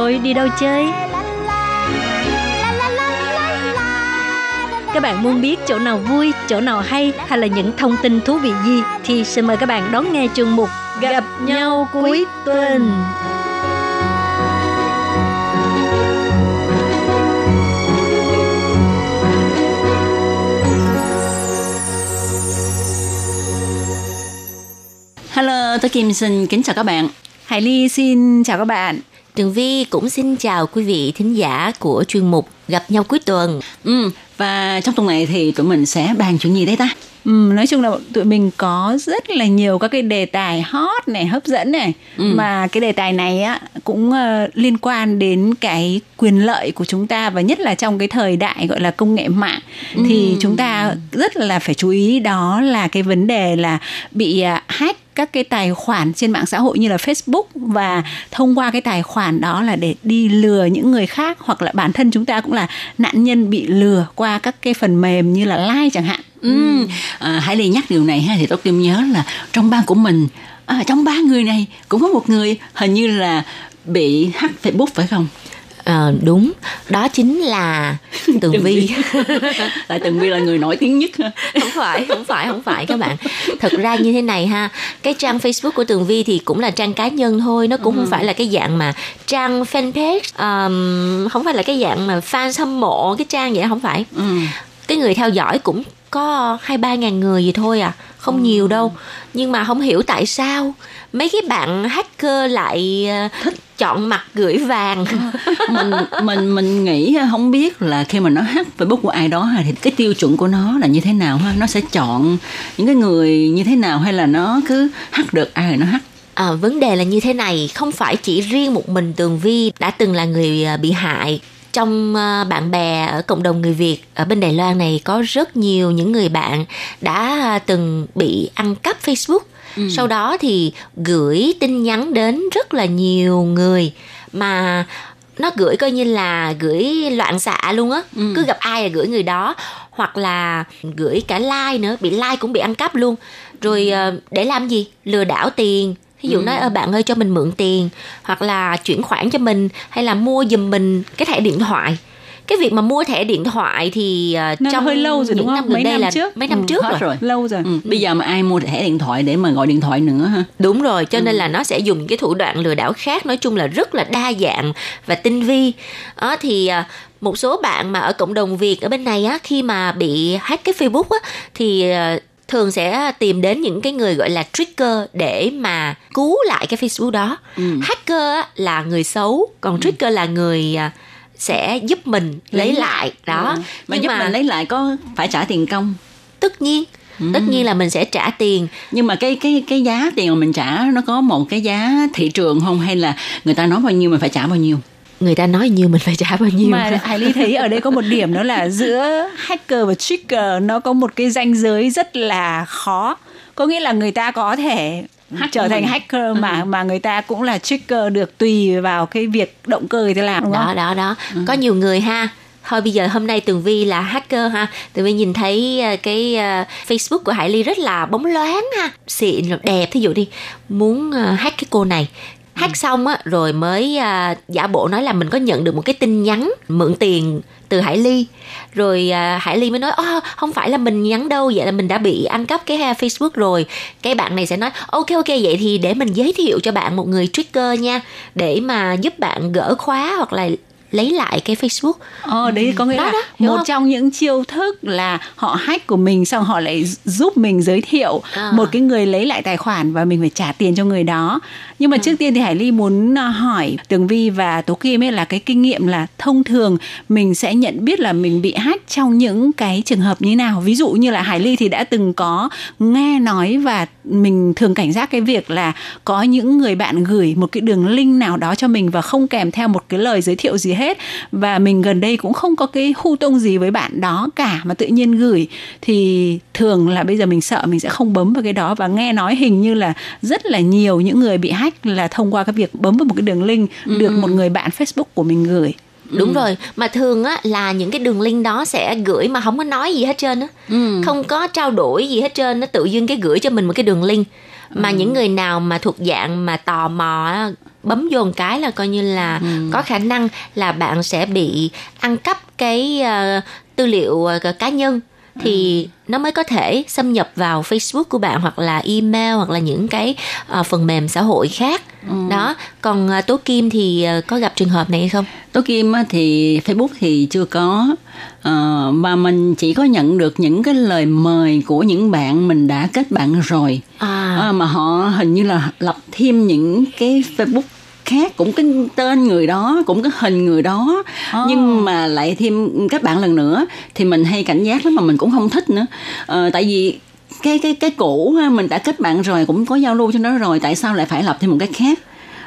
rồi đi đâu chơi? Các bạn muốn biết chỗ nào vui, chỗ nào hay hay là những thông tin thú vị gì thì xin mời các bạn đón nghe chương mục Gặp nhau cuối tuần. Hello, tôi Kim xin kính chào các bạn. Hải Ly xin chào các bạn. Tường Vi cũng xin chào quý vị thính giả của chuyên mục Gặp nhau cuối tuần. Ừ, và trong tuần này thì tụi mình sẽ bàn chuyện gì đây ta? Ừ, nói chung là tụi mình có rất là nhiều các cái đề tài hot này hấp dẫn này ừ. mà cái đề tài này á cũng uh, liên quan đến cái quyền lợi của chúng ta và nhất là trong cái thời đại gọi là công nghệ mạng ừ. thì chúng ta rất là phải chú ý đó là cái vấn đề là bị uh, hack các cái tài khoản trên mạng xã hội như là Facebook và thông qua cái tài khoản đó là để đi lừa những người khác hoặc là bản thân chúng ta cũng là nạn nhân bị lừa qua các cái phần mềm như là like chẳng hạn. Ừ. À, Hải Ly nhắc điều này ha thì tôi Kim nhớ là trong ban của mình à, trong ba người này cũng có một người hình như là bị hack Facebook phải không? À, đúng. Đó chính là tường vi. Tại tường vi là người nổi tiếng nhất. Không phải không phải không phải các bạn. Thật ra như thế này ha cái trang facebook của tường vi thì cũng là trang cá nhân thôi nó cũng ừ. không phải là cái dạng mà trang fanpage um, không phải là cái dạng mà fan hâm mộ cái trang vậy không phải. Ừ. cái người theo dõi cũng có hai ba ngàn người gì thôi à không ừ. nhiều đâu. Nhưng mà không hiểu tại sao mấy cái bạn hacker lại ờ, thích. chọn mặt gửi vàng. Mình mình mình nghĩ không biết là khi mà nó hack facebook của ai đó thì cái tiêu chuẩn của nó là như thế nào ha? Nó sẽ chọn những cái người như thế nào hay là nó cứ hack được ai là nó hack? À, vấn đề là như thế này không phải chỉ riêng một mình tường vi đã từng là người ờ, bị hại trong ờ, bạn bè ở cộng đồng người Việt ở bên Đài Loan này có rất nhiều những người bạn đã từng bị ăn cắp Facebook. Ừ. sau đó thì gửi tin nhắn đến rất là nhiều người mà nó gửi coi như là gửi loạn xạ luôn á. Ừ. cứ gặp ai là gửi người đó hoặc là gửi cả like nữa bị like cũng bị ăn cắp luôn. Rồi ờ, để làm gì? Lừa đảo tiền ví dụ ừ. nói ơ bạn ơi cho mình mượn tiền hoặc là chuyển khoản cho mình hay là mua giùm mình cái thẻ điện thoại cái việc mà mua thẻ điện thoại thì uh, trong hơi lâu rồi đúng không? năm mấy đây năm là trước. mấy năm ừ, trước rồi. rồi. lâu rồi ừ. bây giờ mà ai mua thẻ điện thoại để mà gọi điện thoại nữa ha đúng rồi cho ừ. nên là nó sẽ dùng cái thủ đoạn lừa đảo khác nói chung là rất là đa dạng và tinh vi đó thì uh, một số bạn mà ở cộng đồng Việt ở bên này á khi mà bị hack cái Facebook á thì uh, thường sẽ tìm đến những cái người gọi là trigger để mà cứu lại cái Facebook đó. Ừ. Hacker là người xấu, còn ừ. trigger là người à, sẽ giúp mình lấy, lấy lại đó. Ừ. Mà Nhưng giúp mà mình lấy lại có phải trả tiền công? Tất nhiên Ừ. tất nhiên là mình sẽ trả tiền nhưng mà cái cái cái giá tiền mà mình trả nó có một cái giá thị trường không hay là người ta nói bao nhiêu mình phải trả bao nhiêu người ta nói nhiêu mình phải trả bao nhiêu mà Hải Ly thấy ở đây có một điểm đó là giữa hacker và trigger nó có một cái ranh giới rất là khó. Có nghĩa là người ta có thể Hack trở thành hacker mà ừ. mà người ta cũng là trigger được tùy vào cái việc động cơ người ta làm đúng đó không? đó đó. Ừ. có nhiều người ha. Thôi bây giờ hôm nay tường vi là hacker ha. Tường vi nhìn thấy ờ, cái uh, facebook của hải ly rất là bóng loáng ha. Xịn đẹp. Thí dụ đi muốn uh, hack cái cô này hát xong á rồi mới à, giả bộ nói là mình có nhận được một cái tin nhắn mượn tiền từ Hải Ly. Rồi à, Hải Ly mới nói oh, không phải là mình nhắn đâu vậy là mình đã bị ăn cắp cái à, Facebook rồi. Cái bạn này sẽ nói ok ok vậy thì để mình giới thiệu cho bạn một người trigger nha để mà giúp bạn gỡ khóa hoặc là lấy lại cái Facebook. Ờ đấy có nghĩa đó, là đó, một không? trong những chiêu thức là họ hack của mình xong họ lại giúp mình giới thiệu à. một cái người lấy lại tài khoản và mình phải trả tiền cho người đó. Nhưng mà ừ. trước tiên thì Hải Ly muốn ờ, hỏi Tường Vi và Tố Kim ấy là cái kinh nghiệm là thông thường mình sẽ nhận biết là mình bị hack trong những cái trường hợp như nào. Ví dụ như là Hải Ly thì đã từng có nghe nói và mình thường cảnh giác cái việc là có những người bạn gửi một cái đường link nào đó cho mình và không kèm theo một cái lời giới thiệu gì hết hết và mình gần đây cũng không có cái hu tông gì với bạn đó cả mà tự nhiên gửi thì thường là bây giờ mình sợ mình sẽ không bấm vào cái đó và nghe nói hình như là rất là nhiều những người bị hack là thông qua cái việc bấm vào một cái đường link ừ. được một người bạn Facebook của mình gửi đúng ừ. rồi mà thường á là những cái đường link đó sẽ gửi mà không có nói gì hết trơn á ừ. không có trao đổi gì hết trơn nó tự dưng cái gửi cho mình một cái đường link mà ừ. những người nào mà thuộc dạng mà tò mò bấm vô một cái là coi như là ừ. có khả năng là bạn sẽ bị ăn cắp cái uh, tư liệu uh, cá nhân thì nó mới có thể xâm nhập vào Facebook của bạn hoặc là email hoặc là những cái uh, phần mềm xã hội khác. Ừ. đó. Còn uh, tố kim thì uh, có gặp trường hợp này hay không? Tố kim thì Facebook thì chưa có. Uh, mà mình chỉ có nhận được những cái lời mời của những bạn mình đã kết bạn rồi. À. uh, mà họ hình như là lập thêm những cái Facebook khác cũng cái tên người đó cũng cái hình người đó. Oh. nhưng mà lại thêm các bạn lần nữa thì mình hay cảnh giác lắm mà mình cũng không thích nữa. Ờ, tại vì cái cái cái cũ mình đã kết bạn rồi cũng có giao lưu cho nó rồi tại sao lại phải lập thêm một cái khác?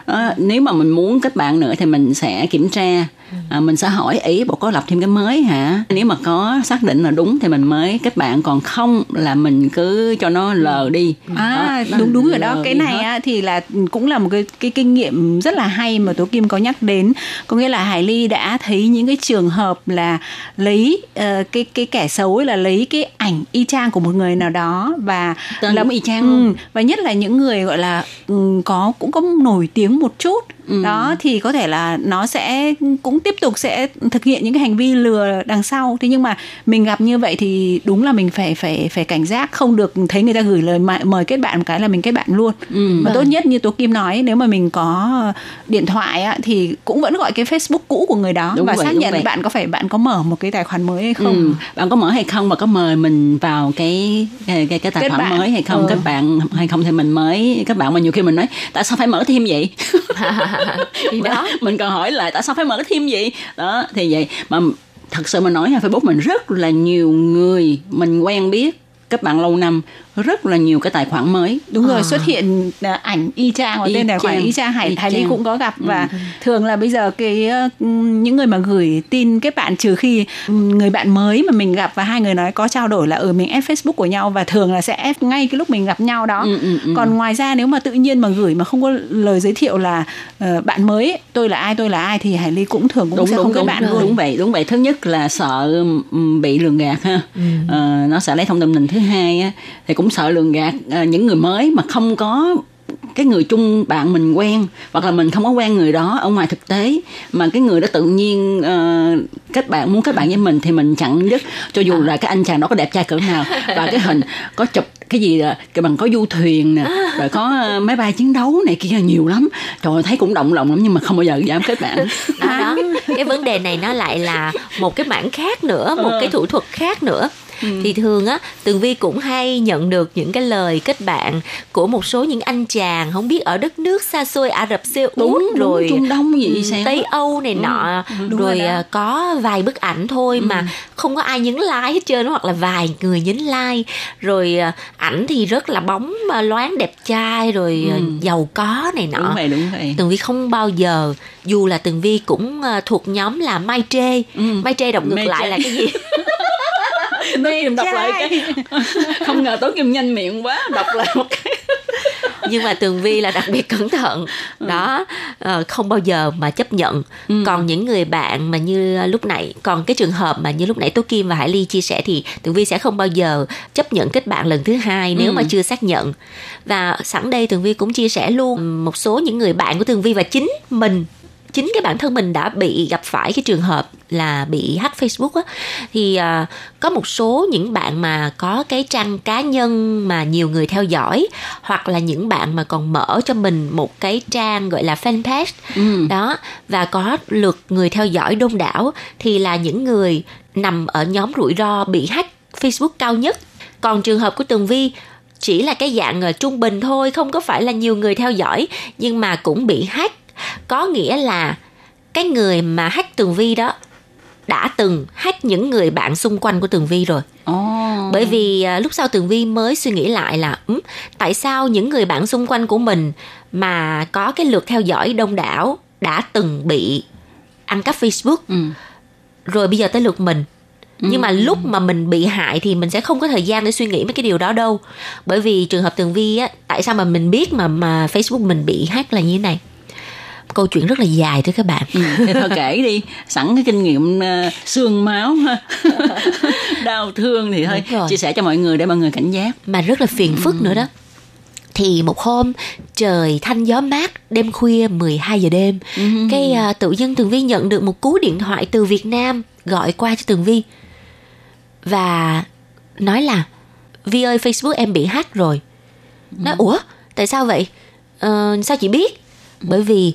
À, nếu mà mình muốn kết bạn nữa thì mình sẽ kiểm tra à, mình sẽ hỏi ý bộ có lập thêm cái mới hả? Nếu mà có xác định là đúng thì mình mới kết bạn còn không là mình cứ cho nó lờ đi. À đó, đúng đúng rồi đó. Cái này á, thì là cũng là một cái cái kinh nghiệm rất là hay mà tố kim có nhắc đến. Có nghĩa là hải ly đã thấy những cái trường hợp là lấy uh, cái cái kẻ xấu ấy là lấy cái ảnh y chang của một người nào đó và tên là y chang ừ, và nhất là những người gọi là um, có cũng có nổi tiếng một chút ừ. đó thì có thể là nó sẽ cũng tiếp tục sẽ thực hiện những cái hành vi lừa đằng sau thế nhưng mà mình gặp như vậy thì đúng là mình phải phải phải cảnh giác không được thấy người ta gửi lời mời kết bạn một cái là mình kết bạn luôn ừ, và vâng. tốt nhất như tố kim nói nếu mà mình có điện thoại á, thì cũng vẫn gọi cái facebook cũ của người đó đúng và vậy, xác nhận vậy. bạn có phải bạn có mở một cái tài khoản mới hay không ừ. bạn có mở hay không và có mời mình vào cái cái cái, cái tài kết khoản bạn. mới hay không ừ. các bạn hay không thì mình mới các bạn mà nhiều khi mình nói tại sao phải mở thêm vậy thì đó. mình còn hỏi lại tại sao phải mở thêm gì đó thì vậy. Mà thật sự mà nói là Facebook mình rất là nhiều người mình quen biết các bạn lâu năm rất là nhiều cái tài khoản mới đúng rồi à. xuất hiện à, ảnh y chang và tên tài khoản y chang hải thái lý cũng có gặp và ừ. thường là bây giờ cái những người mà gửi tin kết bạn trừ khi người bạn mới mà mình gặp và hai người nói có trao đổi là ở ừ, mình ép facebook của nhau và thường là sẽ ép ngay cái lúc mình gặp nhau đó ừ, ừ, ừ. còn ngoài ra nếu mà tự nhiên mà gửi mà không có lời giới thiệu là uh, bạn mới tôi là ai tôi là ai thì hải ly cũng thường cũng đúng, sẽ đúng, không đúng, kết bạn luôn đúng vậy đúng vậy thứ nhất là sợ bị lường gạt ha ừ. uh, nó sẽ lấy thông tin mình thứ hai á, thì cũng sợ lường gạt à, những người mới mà không có cái người chung bạn mình quen hoặc là mình không có quen người đó ở ngoài thực tế mà cái người đó tự nhiên uh, kết bạn muốn kết bạn với mình thì mình chặn dứt cho dù là cái anh chàng đó có đẹp trai cỡ nào và cái hình có chụp cái gì là cái bằng có du thuyền nè rồi có uh, máy bay chiến đấu này kia nhiều lắm. Trời ơi, thấy cũng động lòng lắm nhưng mà không bao giờ dám kết bạn. Đó, đó cái vấn đề này nó lại là một cái mảng khác nữa một cái thủ thuật khác nữa Ừ. thì thường á tường vi cũng hay nhận được những cái lời kết bạn của một số những anh chàng không biết ở đất nước xa xôi ả rập xê út rồi trung đông gì ừ, sao tây âu này ừ. nọ đúng rồi, rồi à, có vài bức ảnh thôi ừ. mà không có ai nhấn like hết trơn hoặc là vài người nhấn like rồi à, ảnh thì rất là bóng mà loáng đẹp trai rồi ừ. giàu có này nọ đúng vậy đúng vậy tường vi không bao giờ dù là tường vi cũng thuộc nhóm là mai trê ừ. mai trê đọc ngược Mai lại trê. là cái gì tố kim đọc lại cái không ngờ tố kim nhanh miệng quá đọc lại một cái nhưng mà tường vi là đặc biệt cẩn thận ừ. đó uh, không bao giờ mà chấp nhận ừ. còn những người bạn mà như lúc nãy còn cái trường hợp mà như lúc nãy tố kim và hải ly chia sẻ thì tường vi sẽ không bao giờ chấp nhận kết bạn lần thứ hai nếu ừ. mà chưa xác nhận và sẵn đây tường vi cũng chia sẻ luôn một số những người bạn của tường vi và chính mình chính cái bản thân mình đã bị gặp phải cái trường hợp là bị hack Facebook á. Thì uh, có một số những bạn mà có cái trang cá nhân mà nhiều người theo dõi hoặc là những bạn mà còn mở cho mình một cái trang gọi là fanpage ừ. đó và có lượt người theo dõi đông đảo thì là những người nằm ở nhóm rủi ro bị hack Facebook cao nhất. Còn trường hợp của Tường Vi chỉ là cái dạng uh, trung bình thôi không có phải là nhiều người theo dõi nhưng mà cũng bị hack có nghĩa là cái người mà hack tường vi đó đã từng hack những người bạn xung quanh của tường vi rồi. Oh. bởi vì à, lúc sau tường vi mới suy nghĩ lại là um, tại sao những người bạn xung quanh của mình mà có cái lượt theo dõi đông đảo đã từng bị ăn cắp Facebook? Ừ. rồi bây giờ tới lượt mình. Nhưng mà lúc mà mình bị hại thì mình sẽ không có thời gian để suy nghĩ mấy cái điều đó đâu. Bởi vì trường hợp tường vi á tại sao mà mình biết mà mà Facebook mình bị hack là như thế này câu chuyện rất là dài thưa các bạn. Ừ, thì thôi kể đi. Sẵn cái kinh nghiệm uh, xương máu ha. Đau thương thì thôi chia sẻ cho mọi người để mọi người cảnh giác. Mà rất là phiền phức nữa đó. Thì một hôm trời thanh gió mát đêm khuya 12 giờ đêm cái à, tự dưng tường vi nhận được một cú điện thoại từ Việt Nam gọi qua cho tường vi. Và nói là Vi ơi Facebook em bị hack rồi. Nói ủa? Tại sao vậy? Ờ, sao chị biết? Bởi vì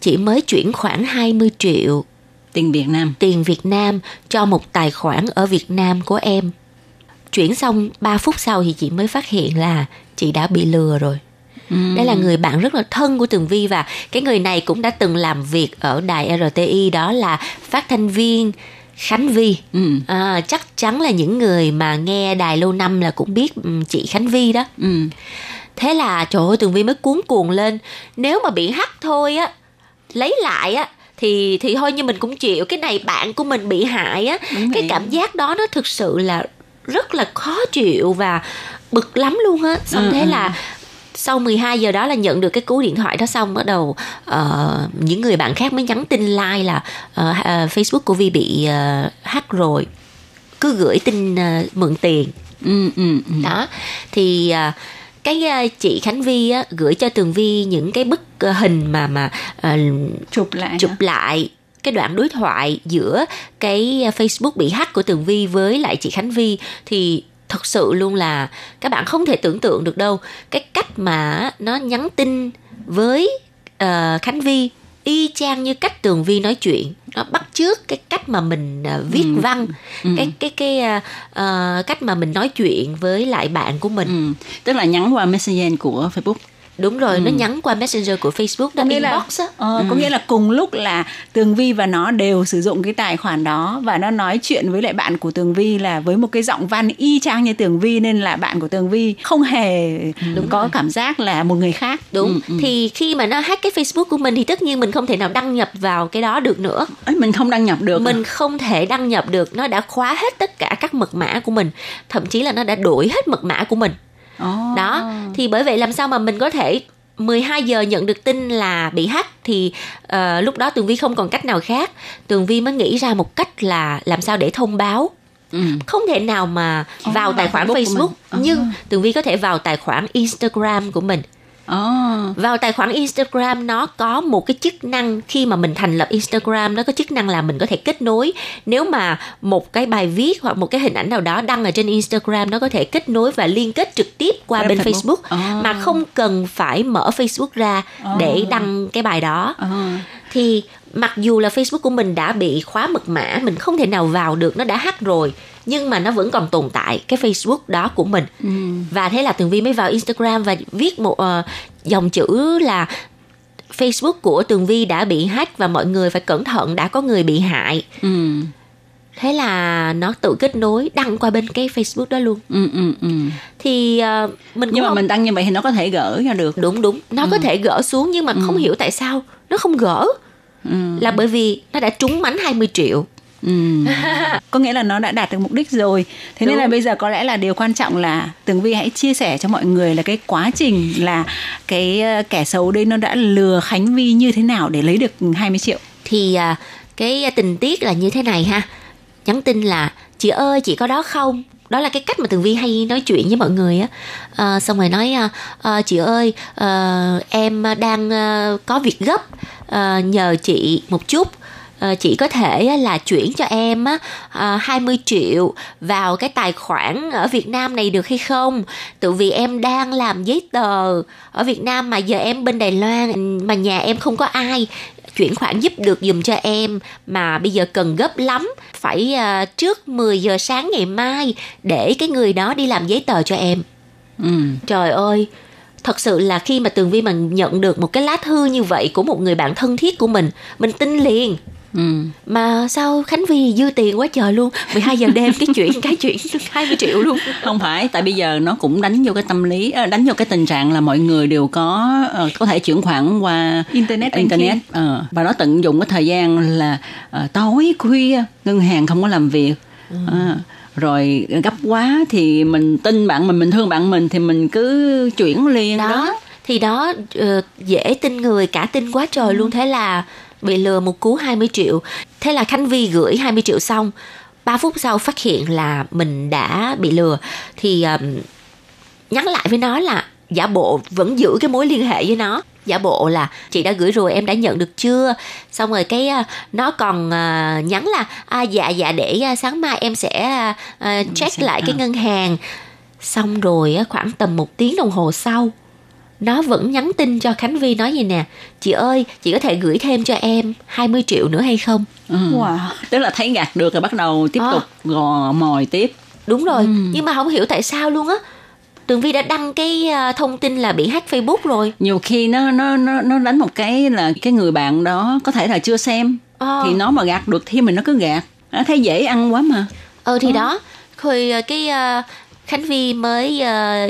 chị mới chuyển khoảng 20 triệu tiền Việt Nam tiền Việt Nam cho một tài khoản ở Việt Nam của em. Chuyển xong 3 phút sau thì chị mới phát hiện là chị đã bị lừa rồi. Đây là người bạn rất là thân của Tường Vi và cái người này cũng đã từng làm việc ở đài RTI đó là phát thanh viên Khánh Vi. Ừ. À, chắc chắn là những người mà nghe đài lâu năm là cũng biết chị Khánh Vi đó. ừ. Thế là trời ơi Tường Vi mới cuốn cuồng lên Nếu mà bị hack thôi á Lấy lại á thì thì thôi như mình cũng chịu cái này bạn của mình bị hại á Đúng cái vậy. cảm giác đó nó thực sự là rất là khó chịu và bực lắm luôn á xong Ừ, thế ừ. là sau 12 giờ đó là nhận được cái cú điện thoại đó xong bắt đầu ờ, những người bạn khác mới nhắn tin like là ờ, ờ, Facebook của Vi bị ờ, hack rồi cứ gửi tin ờ, mượn tiền Ừ, ừ, ừ. đó thì à, cái à, chị Khánh Vi á, gửi cho Tường Vi những cái bức à, hình mà mà à, chụp lại chụp hả? lại cái đoạn đối thoại giữa cái Facebook bị hack của Tường Vi với lại chị Khánh Vi thì thật sự luôn là các bạn không thể tưởng tượng được đâu cái cách mà nó nhắn tin với ờ, Khánh Vi y chang như cách Tường Vi nói chuyện nó bắt chước cái cách mà mình à, viết văn cái cái cái à, ờ, cách mà mình nói chuyện với lại bạn của mình. Ừ. tức là nhắn qua messenger của Facebook đúng rồi nó nhắn qua messenger của Facebook đó nghĩa là inbox á. Ờ, có nghĩa là cùng lúc là Tường Vi và nó đều sử dụng cái tài khoản đó và nó nói chuyện với lại bạn của Tường Vi là với một cái giọng văn y chang như Tường Vi nên là bạn của Tường Vi không hề có cảm giác là một người khác. đúng. Thì khi mà nó hack cái Facebook của mình thì tất nhiên mình không thể nào đăng nhập vào cái đó được nữa. Ấy mình không đăng nhập được à? mình không thể đăng nhập được nó đã khóa hết tất cả các mật mã của mình thậm chí là nó đã đổi hết mật mã của mình Ồ. đó thì bởi vậy làm sao mà mình có thể 12 giờ nhận được tin là bị hack thì ờ, lúc đó Tường Vi không còn cách nào khác Tường Vi mới nghĩ ra một cách là làm sao để thông báo Ừ. không thể nào mà vào tài khoản Facebook mình. nhưng Tường Vi có thể vào tài khoản Instagram của mình Ồ. vào tài khoản Instagram nó có một cái chức năng khi mà mình thành lập Instagram nó có chức năng là mình có thể kết nối nếu mà một cái bài viết hoặc một cái hình ảnh nào đó đăng ở trên Instagram nó có thể kết nối và liên kết trực tiếp qua bên Facebook. Facebook À. mà không cần phải mở Facebook ra để đăng cái bài đó Ờ. thì mặc dù là Facebook của mình đã bị khóa mật mã mình không thể nào vào được nó đã hack rồi nhưng mà nó vẫn còn tồn tại cái Facebook đó của mình. Và thế là Tường Vi mới vào Instagram và viết một ờ, dòng chữ là Facebook của Tường Vi đã bị hack và mọi người phải cẩn thận đã có người bị hại. Ừ. thế là nó tự kết nối đăng qua bên cái Facebook đó luôn. Ừ, ừ, ừ. thì ờ, mình nhưng mà không- mình đăng như vậy thì nó có thể gỡ ra được. Đúng đúng. Nó có thể gỡ xuống nhưng mà không hiểu tại sao. Nó không gỡ là bởi vì nó đã trúng mánh 20 triệu ừ. Có nghĩa là nó đã đạt được mục đích rồi. Thế nên Đúng. là bây giờ có lẽ là điều quan trọng là Tường Vi hãy chia sẻ cho mọi người là cái quá trình là cái ờ, kẻ xấu đây nó đã lừa Khánh Vi như thế nào để lấy được 20 triệu. thì à, cái tình tiết là như thế này ha nhắn tin là chị ơi chị có đó không đó là cái cách mà tường vi hay nói chuyện với mọi người á. À, xong rồi nói à, à, chị ơi à, em đang à, có việc gấp à, nhờ chị một chút. À, chị có thể là chuyển cho em á, à, 20 triệu vào cái tài khoản ở Việt Nam này được hay không? Tự vì em đang làm giấy tờ ở Việt Nam mà giờ em bên Đài Loan mà nhà em không có ai chuyển khoản giúp được dùm cho em mà bây giờ cần gấp lắm. Phải à, trước 10 giờ sáng ngày mai để cái người đó đi làm giấy tờ cho em. Ừ. trời ơi thật sự là khi mà tường vi mà nhận được một cái lá thư như vậy của một người bạn thân thiết của mình mình tin liền ừ. mà sao Khánh Vi dư tiền quá trời luôn? 12 giờ đêm cái chuyện cái chuyện 20 triệu luôn. Không phải tại bây giờ nó cũng đánh vô cái tâm lý ờ, đánh vô cái tình trạng là mọi người đều có ờ, có thể chuyển khoản qua Internet internet ờ, và nó tận dụng cái thời gian là ờ, tối khuya ngân hàng không có làm việc. Ờ, rồi gấp quá thì mình tin bạn mình mình thương bạn mình thì mình cứ chuyển liền đó, đó. thì đó dễ tin người cả tin quá trời luôn. Thế là bị lừa một cú 20 triệu. Thế là Khánh Vi gửi 20 triệu xong. 3 phút sau phát hiện là mình đã bị lừa. Thì ờm, nhắn lại với nó là giả bộ vẫn giữ cái mối liên hệ với nó. Giả bộ là chị đã gửi rồi em đã nhận được chưa? Xong rồi cái à, nó còn à, nhắn là à, dạ dạ để à, sáng mai em sẽ à, check sẽ- lại cái ngân hàng. Xong rồi khoảng tầm một tiếng đồng hồ sau nó vẫn nhắn tin cho Khánh Vi nói gì nè chị ơi chị có thể gửi thêm cho em 20 triệu nữa hay không? Ừ. Wow. tức là thấy gạt được rồi bắt đầu tiếp Ờ. tục gò mồi tiếp. Đúng rồi nhưng mà không hiểu tại sao luôn á. Tường Vi đã đăng cái à, thông tin là bị hack Facebook rồi. Nhiều khi nó nó nó nó đánh một cái là cái người bạn đó có thể là chưa xem. Ờ. thì nó mà gạt được thì mình nó cứ gạt. Nó thấy dễ ăn quá mà. Ờ thì đó. Rồi à, cái à, Khánh Vi mới à,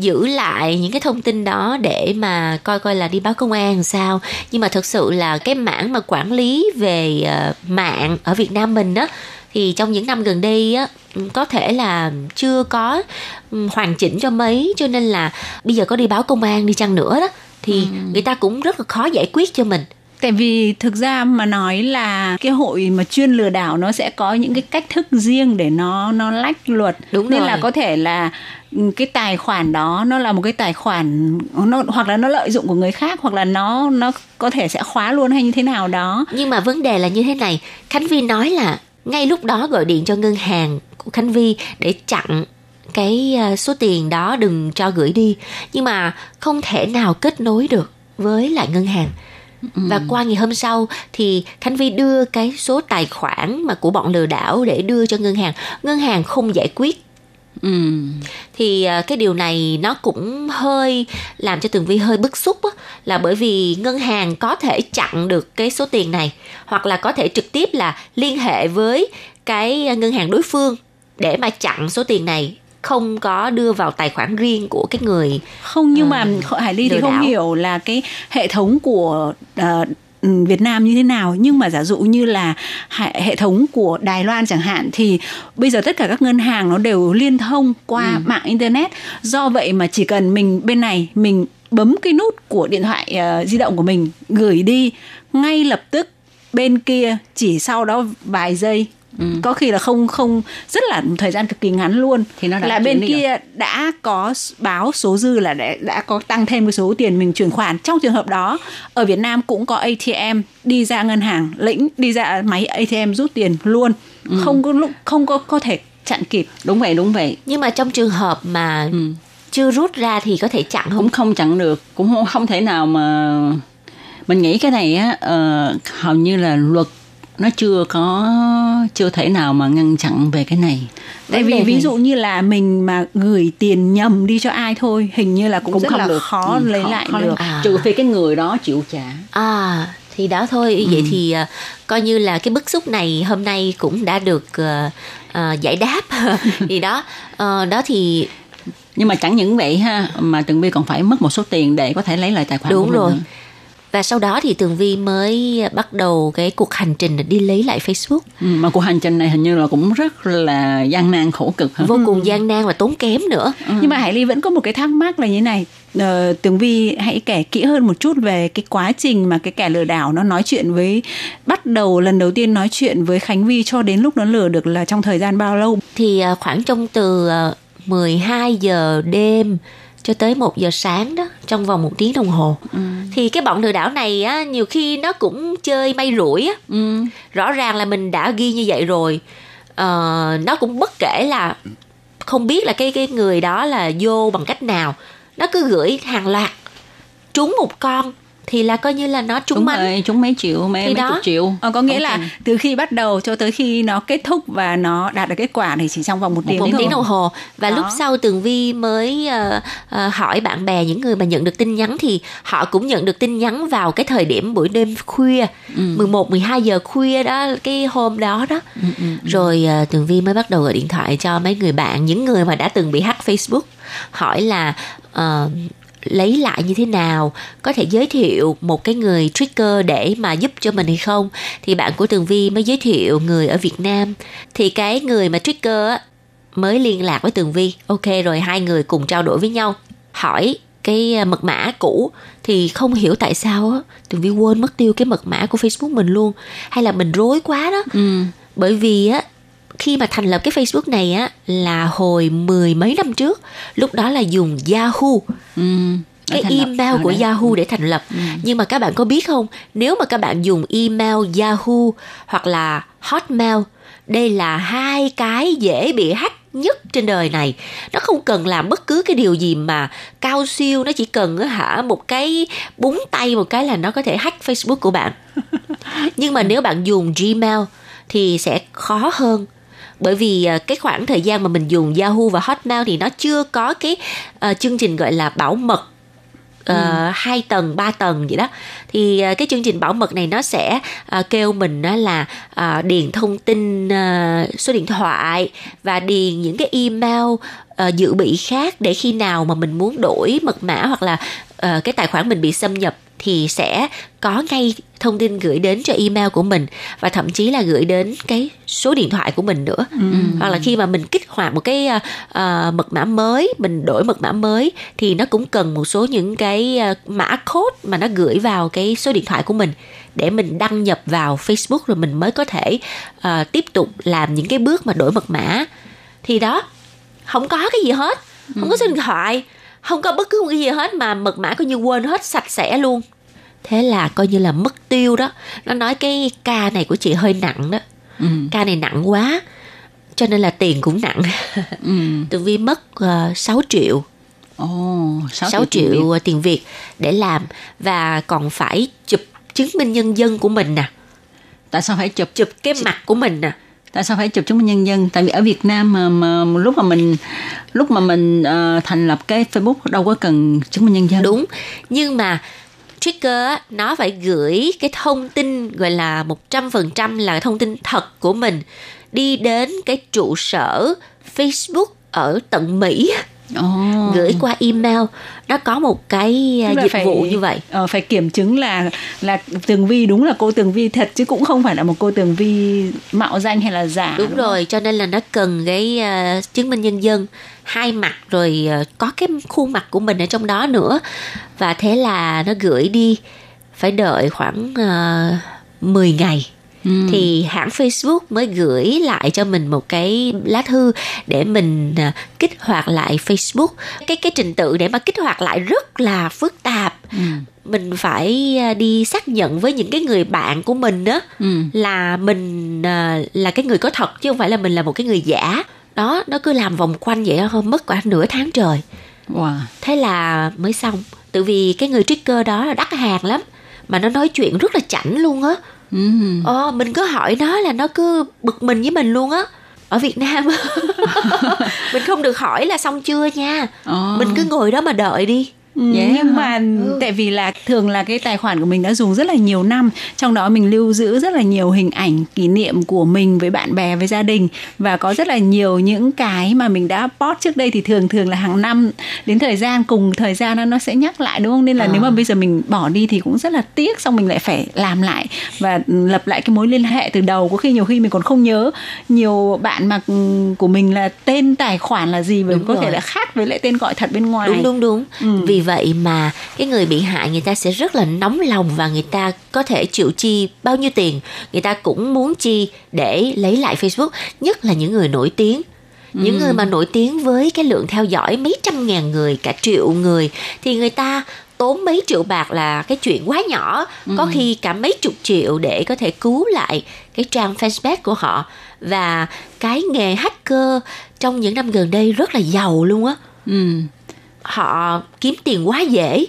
giữ lại những cái thông tin đó để mà coi coi là đi báo công an làm sao. Nhưng mà thực sự là cái mảng mà quản lý về à, mạng ở Việt Nam mình á thì trong những năm gần đây á ừ, có thể là chưa có ừ, hoàn chỉnh cho mấy. Cho nên là bây giờ có đi báo công an đi chăng nữa đó thì người ta cũng rất là khó giải quyết cho mình Tại vì thực ra mà nói là cái hội mà chuyên lừa đảo nó sẽ có những cái cách thức riêng để nó nó lách luật. Đúng Nên rồi. là có thể là ừ, cái tài khoản đó nó là một cái tài khoản nó hoặc là nó lợi dụng của người khác hoặc là nó nó có thể sẽ khóa luôn hay như thế nào đó. Nhưng mà vấn đề là như thế này, Khánh Vi nói là ngay lúc đó gọi điện cho ngân hàng của Khánh Vi để chặn cái à, số tiền đó đừng cho gửi đi. Nhưng mà không thể nào kết nối được với lại ngân hàng. Và qua ngày hôm sau thì Khánh Vi đưa cái số tài khoản mà của bọn lừa đảo để đưa cho ngân hàng. Ngân hàng không giải quyết ừ. thì à, cái điều này nó cũng hơi làm cho Tường Vi hơi bức xúc á, là bởi vì ngân hàng có thể chặn được cái số tiền này hoặc là có thể trực tiếp là liên hệ với cái ngân hàng đối phương để mà chặn số tiền này không có đưa vào tài khoản riêng của cái người Không nhưng Ờ, mà Hải Ly thì không đảo. hiểu là cái hệ thống của ờ, ừ, Việt Nam như thế nào. Nhưng mà giả dụ như là hệ thống của Đài Loan chẳng hạn thì bây giờ tất cả các ngân hàng nó đều liên thông qua mạng internet. Do vậy mà chỉ cần mình bên này mình bấm cái nút của điện thoại ờ, di động của mình gửi đi ngay lập tức bên kia chỉ sau đó vài giây có khi là không không rất là thời gian cực kỳ ngắn luôn. Thì nó đã là bên kia đã có báo số dư là đã, đã có tăng thêm cái số tiền mình chuyển khoản. Trong trường hợp đó ở Việt Nam cũng có ATM đi ra ngân hàng lĩnh đi ra máy ATM rút tiền luôn. Không có lúc không có có thể chặn kịp. Đúng vậy đúng vậy. Nhưng mà trong trường hợp mà Ừ. chưa rút ra thì có thể chặn không? Cũng không chặn được. Cũng không, không thể nào mà mình nghĩ cái này á ờ, hầu như là luật nó chưa có chưa thể nào mà ngăn chặn về cái này. Tại vì ví dụ như là mình mà gửi tiền nhầm đi cho ai thôi hình như là cũng, cũng rất không là được. khó Ừ, lấy khó- lại khó được. À. trừ phi cái người đó chịu trả. À thì đó thôi. Vậy thì à, coi như là cái bức xúc này hôm nay cũng đã được à, à, giải đáp. Thì đó ờ, đó thì nhưng mà chẳng những vậy ha mà Tường Vi còn phải mất một số tiền để có thể lấy lại tài khoản đúng của mình rồi. nữa. Và sau đó thì Tường Vi mới bắt đầu cái cuộc hành trình đi lấy lại Facebook. Ừ, mà cuộc hành trình này hình như là cũng rất là gian nan khổ cực ha vô cùng gian nan và tốn kém nữa. Nhưng mà Hải Ly vẫn có một cái thắc mắc là như này. Ờ, Tường Vi hãy kể kỹ hơn một chút về cái quá trình mà cái kẻ lừa đảo nó nói chuyện với bắt đầu lần đầu tiên nói chuyện với Khánh Vi cho đến lúc nó lừa được là trong thời gian bao lâu? Thì à, khoảng trong từ à, 12 giờ đêm cho tới 1 giờ sáng đó trong vòng một tiếng đồng hồ. Thì cái bọn lừa đảo này á nhiều khi nó cũng chơi may rủi á. Ừ. rõ ràng là mình đã ghi như vậy rồi. Ờ, nó cũng bất kể là không biết là cái cái người đó là vô bằng cách nào. Nó cứ gửi hàng loạt trúng một con thì là coi như là nó trúng mánh rồi, trúng mấy triệu, mấy, Thì mấy đó. chục triệu. Ờ, có nghĩa Không là cần. từ khi bắt đầu cho tới khi nó kết thúc và nó đạt được kết quả thì chỉ trong vòng một tiếng một tiếng đồng hồ và Đó. lúc sau tường vi mới ờ, ờ, hỏi bạn bè những người mà nhận được tin nhắn thì họ cũng nhận được tin nhắn vào cái thời điểm buổi đêm khuya Ừ. 11 12 giờ khuya đó cái hôm đó đó Ừ, rồi ờ, tường vi mới bắt đầu gọi điện thoại cho mấy người bạn những người mà đã từng bị hack Facebook hỏi là ờ, lấy lại như thế nào có thể giới thiệu một cái người trigger để mà giúp cho mình hay không? Thì bạn của tường vi mới giới thiệu người ở việt nam. Thì cái người mà trigger á, mới liên lạc với tường vi. Ok rồi hai người cùng trao đổi với nhau. Hỏi cái à, mật mã cũ thì không hiểu tại sao á tường vi quên mất tiêu cái mật mã của facebook mình luôn. Hay là mình rối quá đó. Ừ. bởi vì á khi mà thành lập cái Facebook này á là hồi mười mấy năm trước. Lúc đó là dùng Yahoo. Ừ. cái lập. email Ở của đấy. Yahoo để thành lập. Nhưng mà các bạn có biết không? Nếu mà các bạn dùng email Yahoo hoặc là Hotmail đây là hai cái dễ bị hack nhất trên đời này. Nó không cần làm bất cứ cái điều gì mà cao siêu nó chỉ cần hả một cái búng tay một cái là nó có thể hack Facebook của bạn. Nhưng mà nếu bạn dùng Gmail thì sẽ khó hơn bởi vì à, cái khoảng thời gian mà mình dùng Yahoo và Hotmail thì nó chưa có cái à, chương trình gọi là bảo mật ờ, hai tầng ba tầng vậy đó. Thì à, cái chương trình bảo mật này nó sẽ à, kêu mình á là à, điền thông tin à, số điện thoại và điền những cái email à, dự bị khác để khi nào mà mình muốn đổi mật mã hoặc là ờ, cái tài khoản mình bị xâm nhập thì sẽ có ngay thông tin gửi đến cho email của mình và thậm chí là gửi đến cái số điện thoại của mình nữa. Hoặc là khi mà mình kích hoạt một cái à, mật mã mới mình đổi mật mã mới thì nó cũng cần một số những cái à, mã code mà nó gửi vào cái số điện thoại của mình để mình đăng nhập vào Facebook rồi mình mới có thể à, tiếp tục làm những cái bước mà đổi mật mã. Thì đó không có cái gì hết không có số điện thoại không có bất cứ một cái gì hết mà mật mã coi như quên hết sạch sẽ luôn thế là coi như là mất tiêu đó nó nói cái ca này của chị hơi nặng đó Ừ. ca này nặng quá cho nên là tiền cũng nặng Ừ. tường vi mất uh, 6 triệu Ồ, 6, 6 tiền triệu Việt. tiền Việt để làm và còn phải chụp chứng minh nhân dân của mình nè Tại sao phải chụp? chụp cái mặt của mình nè Tại sao phải chụp chứng minh nhân dân? Tại vì ở Việt Nam mà, mà lúc mà mình lúc mà mình uh, thành lập cái Facebook đâu có cần chứng minh nhân dân. đúng nhưng mà trigger nó phải gửi cái thông tin gọi là 100% là thông tin thật của mình đi đến cái trụ sở Facebook ở tận Mỹ Ồ. gửi qua email nó có một cái Tức uh, là dịch phải- vụ như vậy ờ, phải kiểm chứng là là Tường Vi đúng là cô Tường Vi thật chứ cũng không phải là một cô Tường Vi mạo danh hay là giả đúng không? rồi cho nên là nó cần cái uh, chứng minh nhân dân hai mặt rồi uh, có cái khuôn mặt của mình ở trong đó nữa và thế là nó gửi đi phải đợi khoảng uh, 10 ngày thì hãng Facebook mới gửi lại cho mình một cái lá thư để mình à, kích hoạt lại Facebook. Cái cái trình tự để mà kích hoạt lại rất là phức tạp. Mình phải à, đi xác nhận với những cái người bạn của mình đó Ừ. là mình à, là cái người có thật chứ không phải là mình là một cái người giả. Đó, nó cứ làm vòng quanh vậy thôi, mất khoảng nửa tháng trời. Wow. Thế là mới xong. Tự vì cái người trigger đó là đắt hàng lắm. Mà nó nói chuyện rất là chảnh luôn á. Ừ. Ờ, mình cứ hỏi nó là nó cứ bực mình với mình luôn á. Ở Việt Nam mình không được hỏi là xong chưa nha. Ờ. Mình cứ ngồi đó mà đợi đi. Ừ, Vậy nhưng mà tại vì là thường là cái tài khoản của mình đã dùng rất là nhiều năm trong đó mình lưu giữ rất là nhiều hình ảnh kỷ niệm của mình với bạn bè với gia đình và có rất là nhiều những cái mà mình đã post trước đây thì thường thường là hàng năm đến thời gian cùng thời gian nó nó sẽ nhắc lại đúng không? Nên là nếu mà bây giờ mình bỏ đi thì cũng rất là tiếc xong mình lại phải làm lại và lập lại cái mối liên hệ từ đầu. Có khi nhiều khi mình còn không nhớ nhiều bạn mà ừ, của mình là tên tài khoản là gì Đúng có rồi. thể là khác với lại tên gọi thật bên ngoài. Đúng đúng đúng. Vì vậy mà cái người bị hại người ta sẽ rất là nóng lòng và người ta có thể chịu chi bao nhiêu tiền, người ta cũng muốn chi để lấy lại Facebook, nhất là những người nổi tiếng. Những người mà nổi tiếng với cái lượng theo dõi mấy trăm ngàn người, cả triệu người thì người ta tốn mấy triệu bạc là cái chuyện quá nhỏ, có khi cả mấy chục triệu để có thể cứu lại cái trang Facebook của họ. Và cái nghề hacker trong những năm gần đây rất là giàu luôn á. Ừ. họ kiếm tiền quá dễ.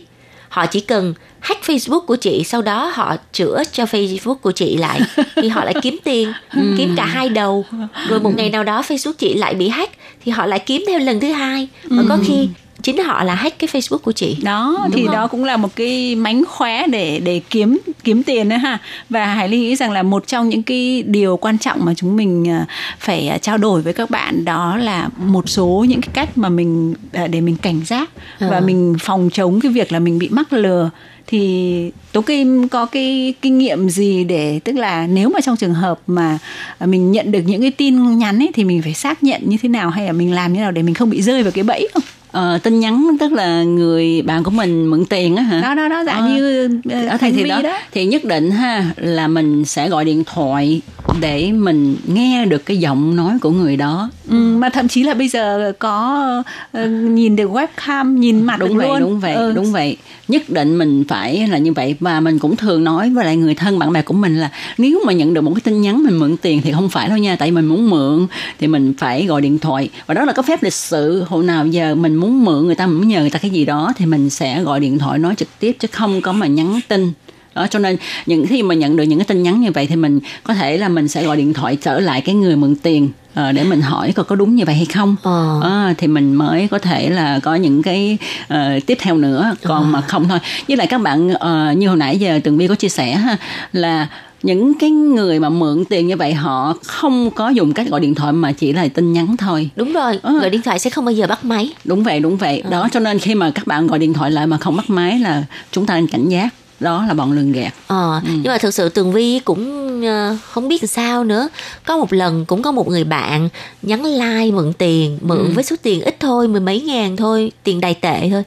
Họ chỉ cần hack Facebook của chị sau đó họ chữa cho Facebook của chị lại. Thì họ lại kiếm tiền kiếm cả hai đầu. Rồi một ngày nào đó Facebook chị lại bị hack thì họ lại kiếm thêm lần thứ hai. Và có khi chính họ là hack cái Facebook của chị đó Đúng thì không? đó cũng là một cái mánh khóe để để kiếm kiếm tiền nữa ha và hải ly nghĩ rằng là một trong những cái điều quan trọng mà chúng mình à, phải à, trao đổi với các bạn đó là một số những cái cách mà mình à, để mình cảnh giác và À. mình phòng chống cái việc là mình bị mắc lừa thì tố kim có cái kinh nghiệm gì để tức là nếu mà trong trường hợp mà mình nhận được những cái tin nhắn ấy thì mình phải xác nhận như thế nào hay là mình làm như nào để mình không bị rơi vào cái bẫy không Ờ, tin nhắn tức là người bạn của mình mượn tiền á hả? Đó đó đó dạng Ờ, như ở ở thì đó, đó. Thì nhất định ha là mình sẽ gọi điện thoại để mình nghe được cái giọng nói của người đó. Ừ, mà thậm chí là bây giờ có ờ, nhìn được webcam nhìn mặt đúng vậy luôn. đúng vậy Ừ. đúng vậy. Nhất định mình phải là như vậy. Và mình cũng thường nói với lại người thân bạn bè của mình là nếu mà nhận được một cái tin nhắn mình mượn tiền thì không phải đâu nha tại mình muốn mượn thì mình phải gọi điện thoại. Và đó là có phép lịch sự. Hồi nào giờ mình muốn mượn người ta muốn nhờ người ta cái gì đó thì mình sẽ gọi điện thoại nói trực tiếp chứ không có mà nhắn tin. Đó cho nên những khi mà nhận được những cái tin nhắn như vậy thì mình có thể là mình sẽ gọi điện thoại trở lại cái người mượn tiền ờ, để mình hỏi coi có đúng như vậy hay không. Ờ. Ờ, thì mình mới có thể là có những cái ờ, tiếp theo nữa. Còn mà không thôi. Với lại các bạn ờ, như hồi nãy giờ tường vi có chia sẻ ha là những cái người mà mượn tiền như vậy họ không có dùng cách gọi điện thoại mà chỉ là tin nhắn thôi đúng rồi Ờ. gọi điện thoại sẽ không bao giờ bắt máy đúng vậy đúng vậy đó cho nên khi mà các bạn gọi điện thoại lại mà không bắt máy là chúng ta nên cảnh giác đó là bọn lường gạt Ờ, nhưng mà thực sự Tường Vi cũng ờ, không biết sao nữa. Có một lần cũng có một người bạn nhắn like mượn tiền, mượn với số tiền ít thôi, mười mấy ngàn thôi, tiền đài tệ thôi.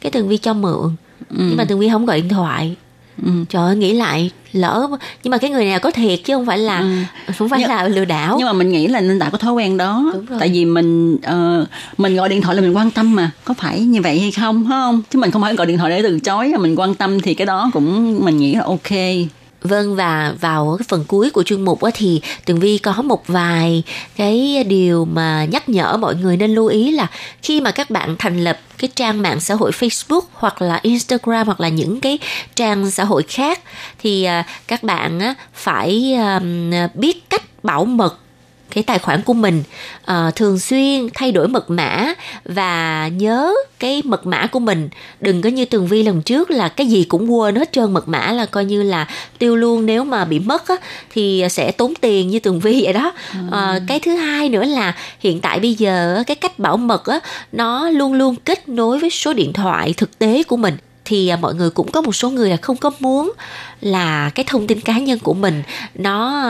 Cái Tường Vi cho mượn. Nhưng mà Tường Vi không gọi điện thoại. Trời ơi, nghĩ lại lỡ nhưng mà cái người này có thiệt chứ không phải là không phải Nhưng- là lừa đảo. nhưng mà mình nghĩ là nên tạo có thói quen đó. Tại vì mình ờ, mình gọi điện thoại là mình quan tâm mà. Có phải như vậy hay không phải không? Chứ mình không phải gọi điện thoại để từ chối mình quan tâm thì cái đó cũng mình nghĩ là ok Vâng và vào cái phần cuối của chuyên mục thì Tường Vi có một vài cái điều mà nhắc nhở mọi người nên lưu ý là khi mà các bạn thành lập cái trang mạng xã hội Facebook hoặc là Instagram hoặc là những cái trang xã hội khác thì à, các bạn phải à, biết cách bảo mật cái tài khoản của mình ờ, thường xuyên thay đổi mật mã và nhớ cái mật mã của mình. Đừng có như tường vi lần trước là cái gì cũng quên hết trơn mật mã là coi như là tiêu luôn. Nếu mà bị mất á, thì sẽ tốn tiền như tường vi vậy đó. Ờ, cái thứ hai nữa là hiện tại bây giờ cái cách bảo mật á, nó luôn luôn kết nối với số điện thoại thực tế của mình. Thì à, mọi người cũng có một số người là không có muốn là cái thông tin cá nhân của mình nó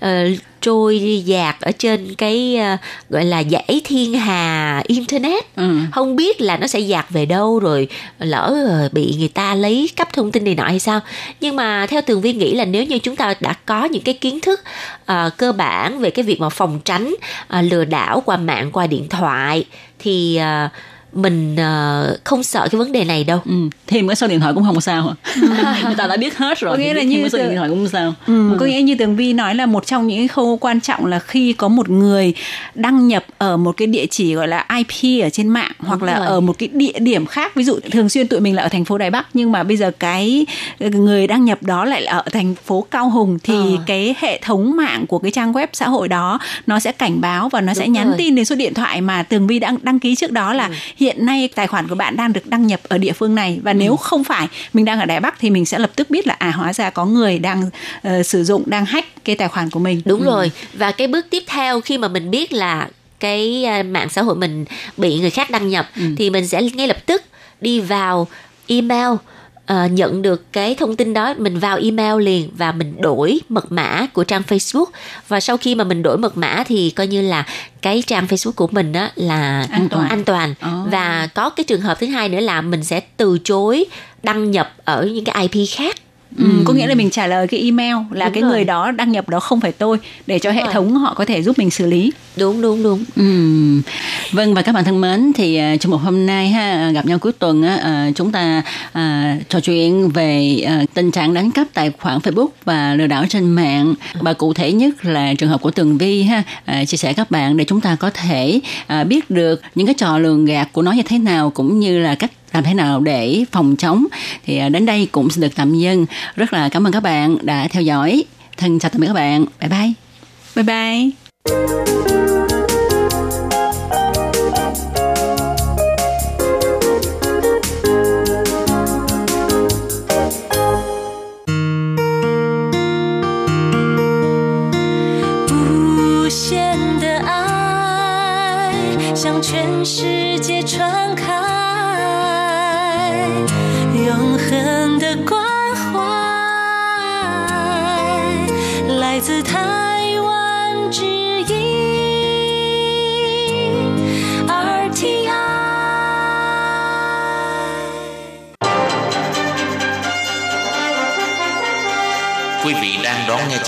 ờ, trôi dạt ở trên cái ờ, gọi là dãy thiên hà internet Ừ. không biết là nó sẽ dạt về đâu rồi lỡ ờ, bị người ta lấy cắp thông tin này nọ hay sao nhưng mà theo tường vi nghĩ là nếu như chúng ta đã có những cái kiến thức ờ, cơ bản về cái việc mà phòng tránh ờ, lừa đảo qua mạng qua điện thoại thì ờ, mình ờ, không sợ cái vấn đề này đâu ừ. thêm cái số điện thoại cũng không sao người ta đã biết hết rồi Có nghĩa là như cái số điện thoại cũng không sao Ừ, có nghĩa như Tường Vi nói là một trong những cái khâu quan trọng là khi có một người đăng nhập ở một cái địa chỉ gọi là IP ở trên mạng hoặc là rồi. ở một cái địa điểm khác ví dụ thường xuyên tụi mình là ở thành phố Đài Bắc nhưng mà bây giờ cái người đăng nhập đó lại là ở thành phố Cao Hùng thì Ờ. cái hệ thống mạng của cái trang web xã hội đó nó sẽ cảnh báo và nó sẽ Đúng nhắn rồi. tin đến số điện thoại mà Tường Vi đang đăng ký trước đó là hiện nay tài khoản của bạn đang được đăng nhập ở địa phương này và nếu không phải mình đang ở Đài Bắc thì mình sẽ lập tức biết là à hóa ra có người đang ờ, sử dụng đang hack cái tài khoản của mình. đúng rồi. Và cái bước tiếp theo khi mà mình biết là cái à, mạng xã hội mình bị người khác đăng nhập thì mình sẽ ngay lập tức đi vào email ờ, nhận được cái thông tin đó mình vào email liền và mình đổi mật mã của trang Facebook và sau khi mà mình đổi mật mã thì coi như là cái trang Facebook của mình á là An toàn. an toàn Ồ. và có cái trường hợp thứ hai nữa là mình sẽ từ chối đăng nhập ở những cái IP khác Ừ, có nghĩa là mình trả lời cái email là Đúng cái rồi. người đó đăng nhập đó không phải tôi để cho hệ rồi. thống họ có thể giúp mình xử lý. đúng đúng đúng Ừm. Vâng và các bạn thân mến thì à, trong một hôm nay ha gặp nhau cuối tuần á à, chúng ta à, trò chuyện về à, tình trạng đánh cắp tài khoản Facebook và lừa đảo trên mạng và cụ thể nhất là trường hợp của Tường Vi ha à, chia sẻ các bạn để chúng ta có thể à, biết được những cái trò lường gạt của nó như thế nào cũng như là cách làm thế nào để phòng chống? Thì à, đến đây cũng xin được tạm dừng. Rất là cảm ơn các bạn đã theo dõi. Thân chào tạm biệt các bạn. Bye bye. Bye bye.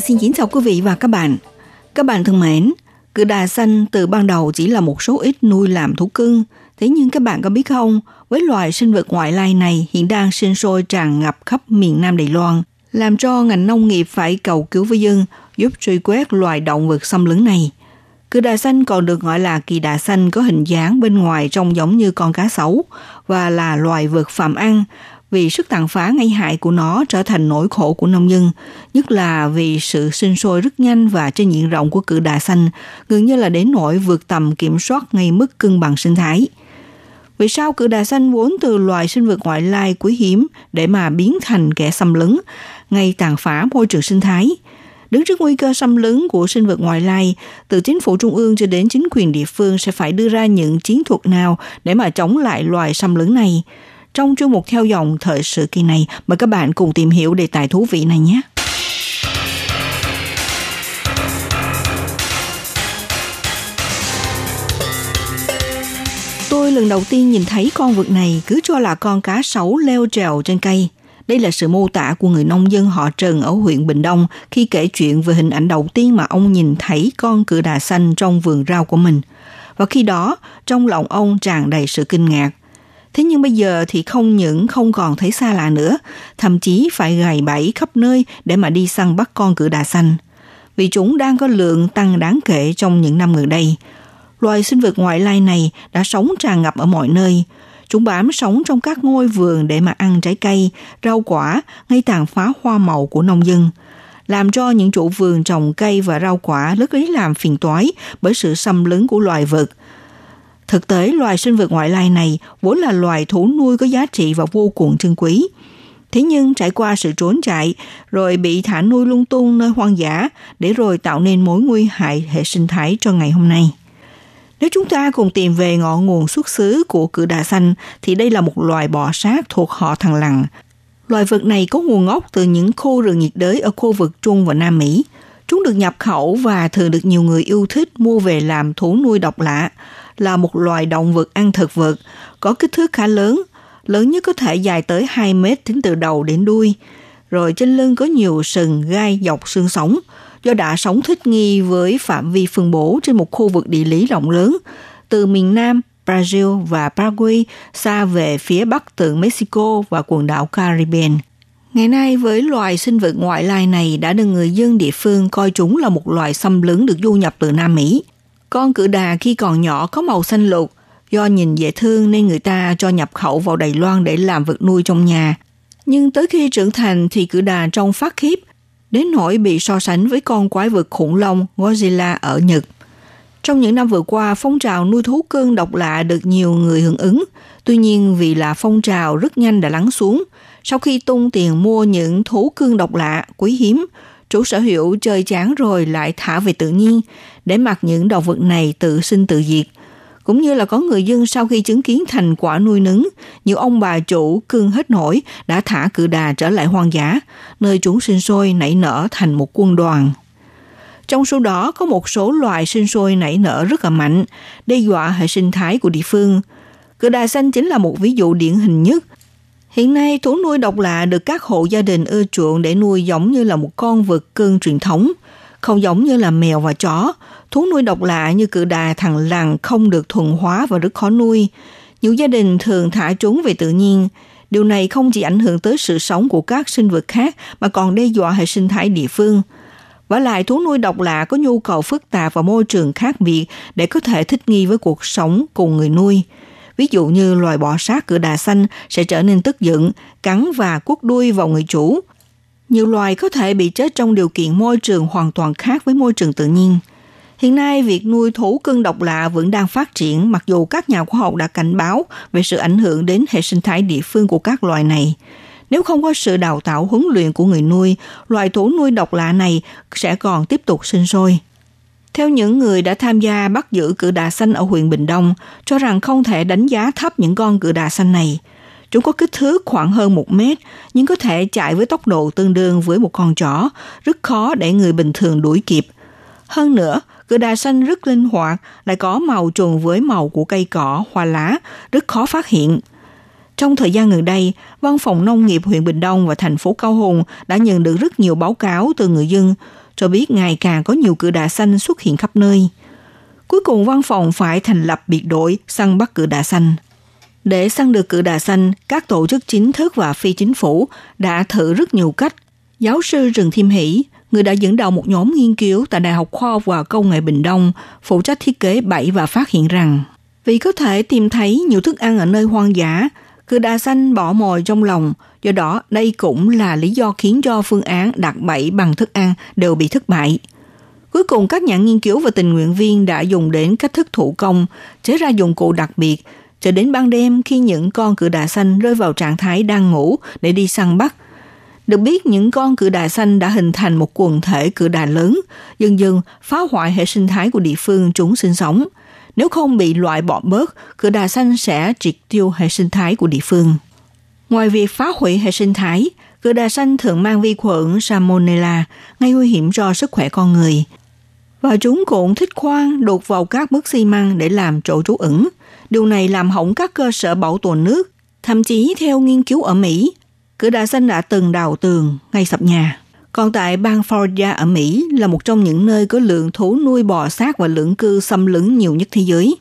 Xin kính chào quý vị và các bạn. Các bạn thân mến, cự đà xanh từ ban đầu chỉ là một số ít nuôi làm thú cưng. Thế nhưng các bạn có biết không, với loài sinh vật ngoại lai này hiện đang sinh sôi tràn ngập khắp miền Nam Đài Loan, làm cho ngành nông nghiệp phải cầu cứu với dân giúp truy quét loài động vật xâm lấn này. Cự đà xanh còn được gọi là kỳ đà xanh có hình dáng bên ngoài trông giống như con cá sấu và là loài vật phạm ăn vì sức tàn phá gây hại của nó trở thành nỗi khổ của nông dân, nhất là vì sự sinh sôi rất nhanh và trên diện rộng của cự đà xanh, gần như là đến nỗi vượt tầm kiểm soát ngay mức cân bằng sinh thái. Vì sao cự đà xanh vốn từ loài sinh vật ngoại lai quý hiếm để mà biến thành kẻ xâm lấn, ngay tàn phá môi trường sinh thái? Đứng trước nguy cơ xâm lấn của sinh vật ngoại lai, từ chính phủ trung ương cho đến chính quyền địa phương sẽ phải đưa ra những chiến thuật nào để mà chống lại loài xâm lấn này? Trong chuyên mục theo dòng thời sự kỳ này, mời các bạn cùng tìm hiểu đề tài thú vị này nhé. Tôi lần đầu tiên nhìn thấy con vật này cứ cho là con cá sấu leo trèo trên cây. Đây là sự mô tả của người nông dân họ Trần ở huyện Bình Đông khi kể chuyện về hình ảnh đầu tiên mà ông nhìn thấy con cự đà xanh trong vườn rau của mình. Và khi đó, trong lòng ông tràn đầy sự kinh ngạc. Thế nhưng bây giờ thì không những không còn thấy xa lạ nữa, thậm chí phải gầy bẫy khắp nơi để mà đi săn bắt con cự đà xanh. Vì chúng đang có lượng tăng đáng kể trong những năm gần đây. Loài sinh vật ngoại lai này đã sống tràn ngập ở mọi nơi. Chúng bám sống trong các ngôi vườn để mà ăn trái cây, rau quả, gây tàn phá hoa màu của nông dân làm cho những chủ vườn trồng cây và rau quả rất lấy làm phiền toái bởi sự xâm lấn của loài vật – Thực tế, loài sinh vật ngoại lai này vốn là loài thú nuôi có giá trị và vô cùng trân quý. Thế nhưng trải qua sự trốn chạy, rồi bị thả nuôi lung tung nơi hoang dã, để rồi tạo nên mối nguy hại hệ sinh thái cho ngày hôm nay. Nếu chúng ta cùng tìm về ngọn nguồn xuất xứ của cự đà xanh, thì đây là một loài bò sát thuộc họ thằng lằn. Loài vật này có nguồn gốc từ những khu rừng nhiệt đới ở khu vực Trung và Nam Mỹ. Chúng được nhập khẩu và thường được nhiều người yêu thích mua về làm thú nuôi độc lạ là một loài động vật ăn thực vật, có kích thước khá lớn, lớn nhất có thể dài tới 2 mét tính từ đầu đến đuôi. Rồi trên lưng có nhiều sừng gai dọc xương sống, do đã sống thích nghi với phạm vi phân bố trên một khu vực địa lý rộng lớn, từ miền Nam, Brazil và Paraguay xa về phía bắc từ Mexico và quần đảo Caribbean. Ngày nay với loài sinh vật ngoại lai này đã được người dân địa phương coi chúng là một loài xâm lấn được du nhập từ Nam Mỹ. Con cự đà khi còn nhỏ có màu xanh lục, do nhìn dễ thương nên người ta cho nhập khẩu vào Đài Loan để làm vật nuôi trong nhà. Nhưng tới khi trưởng thành thì cự đà trông phát khiếp, đến nỗi bị so sánh với con quái vật khủng long Godzilla ở Nhật. Trong những năm vừa qua, phong trào nuôi thú cưng độc lạ được nhiều người hưởng ứng. Tuy nhiên vì là phong trào rất nhanh đã lắng xuống, sau khi tung tiền mua những thú cưng độc lạ, quý hiếm, chủ sở hữu chơi chán rồi lại thả về tự nhiên để mặc những động vật này tự sinh tự diệt. Cũng như là có người dân sau khi chứng kiến thành quả nuôi nấng, nhiều ông bà chủ cương hết nổi đã thả cự đà trở lại hoang dã, nơi chúng sinh sôi nảy nở thành một quân đoàn. Trong số đó có một số loài sinh sôi nảy nở rất là mạnh, đe dọa hệ sinh thái của địa phương. Cự đà xanh chính là một ví dụ điển hình nhất. Hiện nay, thú nuôi độc lạ được các hộ gia đình ưa chuộng để nuôi giống như là một con vật cưng truyền thống, không giống như là mèo và chó. Thú nuôi độc lạ như cự đà thằng lằn không được thuần hóa và rất khó nuôi. Nhiều gia đình thường thả chúng về tự nhiên. Điều này không chỉ ảnh hưởng tới sự sống của các sinh vật khác mà còn đe dọa hệ sinh thái địa phương – và lại thú nuôi độc lạ có nhu cầu phức tạp và môi trường khác biệt để có thể thích nghi với cuộc sống cùng người nuôi. Ví dụ như loài bọ sát cửa đà xanh sẽ trở nên tức giận, cắn và cuốc đuôi vào người chủ. Nhiều loài có thể bị chết trong điều kiện môi trường hoàn toàn khác với môi trường tự nhiên. Hiện nay, việc nuôi thú cưng độc lạ vẫn đang phát triển mặc dù các nhà khoa học đã cảnh báo về sự ảnh hưởng đến hệ sinh thái địa phương của các loài này. Nếu không có sự đào tạo huấn luyện của người nuôi, loài thú nuôi độc lạ này sẽ còn tiếp tục sinh sôi. Theo những người đã tham gia bắt giữ cự đà xanh ở huyện Bình Đông, cho rằng không thể đánh giá thấp những con cự đà xanh này. Chúng có kích thước khoảng hơn một mét, nhưng có thể chạy với tốc độ tương đương với một con chó, rất khó để người bình thường đuổi kịp. Hơn nữa, cự đà xanh rất linh hoạt, lại có màu trùng với màu của cây cỏ, hoa lá, rất khó phát hiện – trong thời gian gần đây, Văn phòng Nông nghiệp huyện Bình Đông và thành phố Cao Hùng đã nhận được rất nhiều báo cáo từ người dân, cho biết ngày càng có nhiều cự đà xanh xuất hiện khắp nơi. Cuối cùng văn phòng phải thành lập biệt đội săn bắt cự đà xanh. Để săn được cự đà xanh, các tổ chức chính thức và phi chính phủ đã thử rất nhiều cách. Giáo sư Rừng Thiêm Hỷ, người đã dẫn đầu một nhóm nghiên cứu tại Đại học Khoa học và Công nghệ Bình Đông, phụ trách thiết kế bẫy và phát hiện rằng vì có thể tìm thấy nhiều thức ăn ở nơi hoang dã, cứ đã xanh bỏ mồi trong lòng, do đó đây cũng là lý do khiến cho phương án đặt bẫy bằng thức ăn đều bị thất bại. Cuối cùng các nhà nghiên cứu và tình nguyện viên đã dùng đến cách thức thủ công, chế ra dụng cụ đặc biệt, cho đến ban đêm khi những con cự đà xanh rơi vào trạng thái đang ngủ để đi săn bắt. Được biết những con cự đà xanh đã hình thành một quần thể cự đà lớn, dần dần phá hoại hệ sinh thái của địa phương chúng sinh sống – nếu không bị loại bỏ bớt, cự đà xanh sẽ triệt tiêu hệ sinh thái của địa phương. Ngoài việc phá hủy hệ sinh thái, cự đà xanh thường mang vi khuẩn Salmonella, gây nguy hiểm cho sức khỏe con người. Và chúng cũng thích khoan đột vào các bức xi măng để làm chỗ trú ẩn. Điều này làm hỏng các cơ sở bảo tồn nước. Thậm chí theo nghiên cứu ở Mỹ, cự đà xanh đã từng đào tường, ngay sập nhà. Còn tại bang Florida ở Mỹ là một trong những nơi có lượng thú nuôi bò sát và lưỡng cư xâm lấn nhiều nhất thế giới.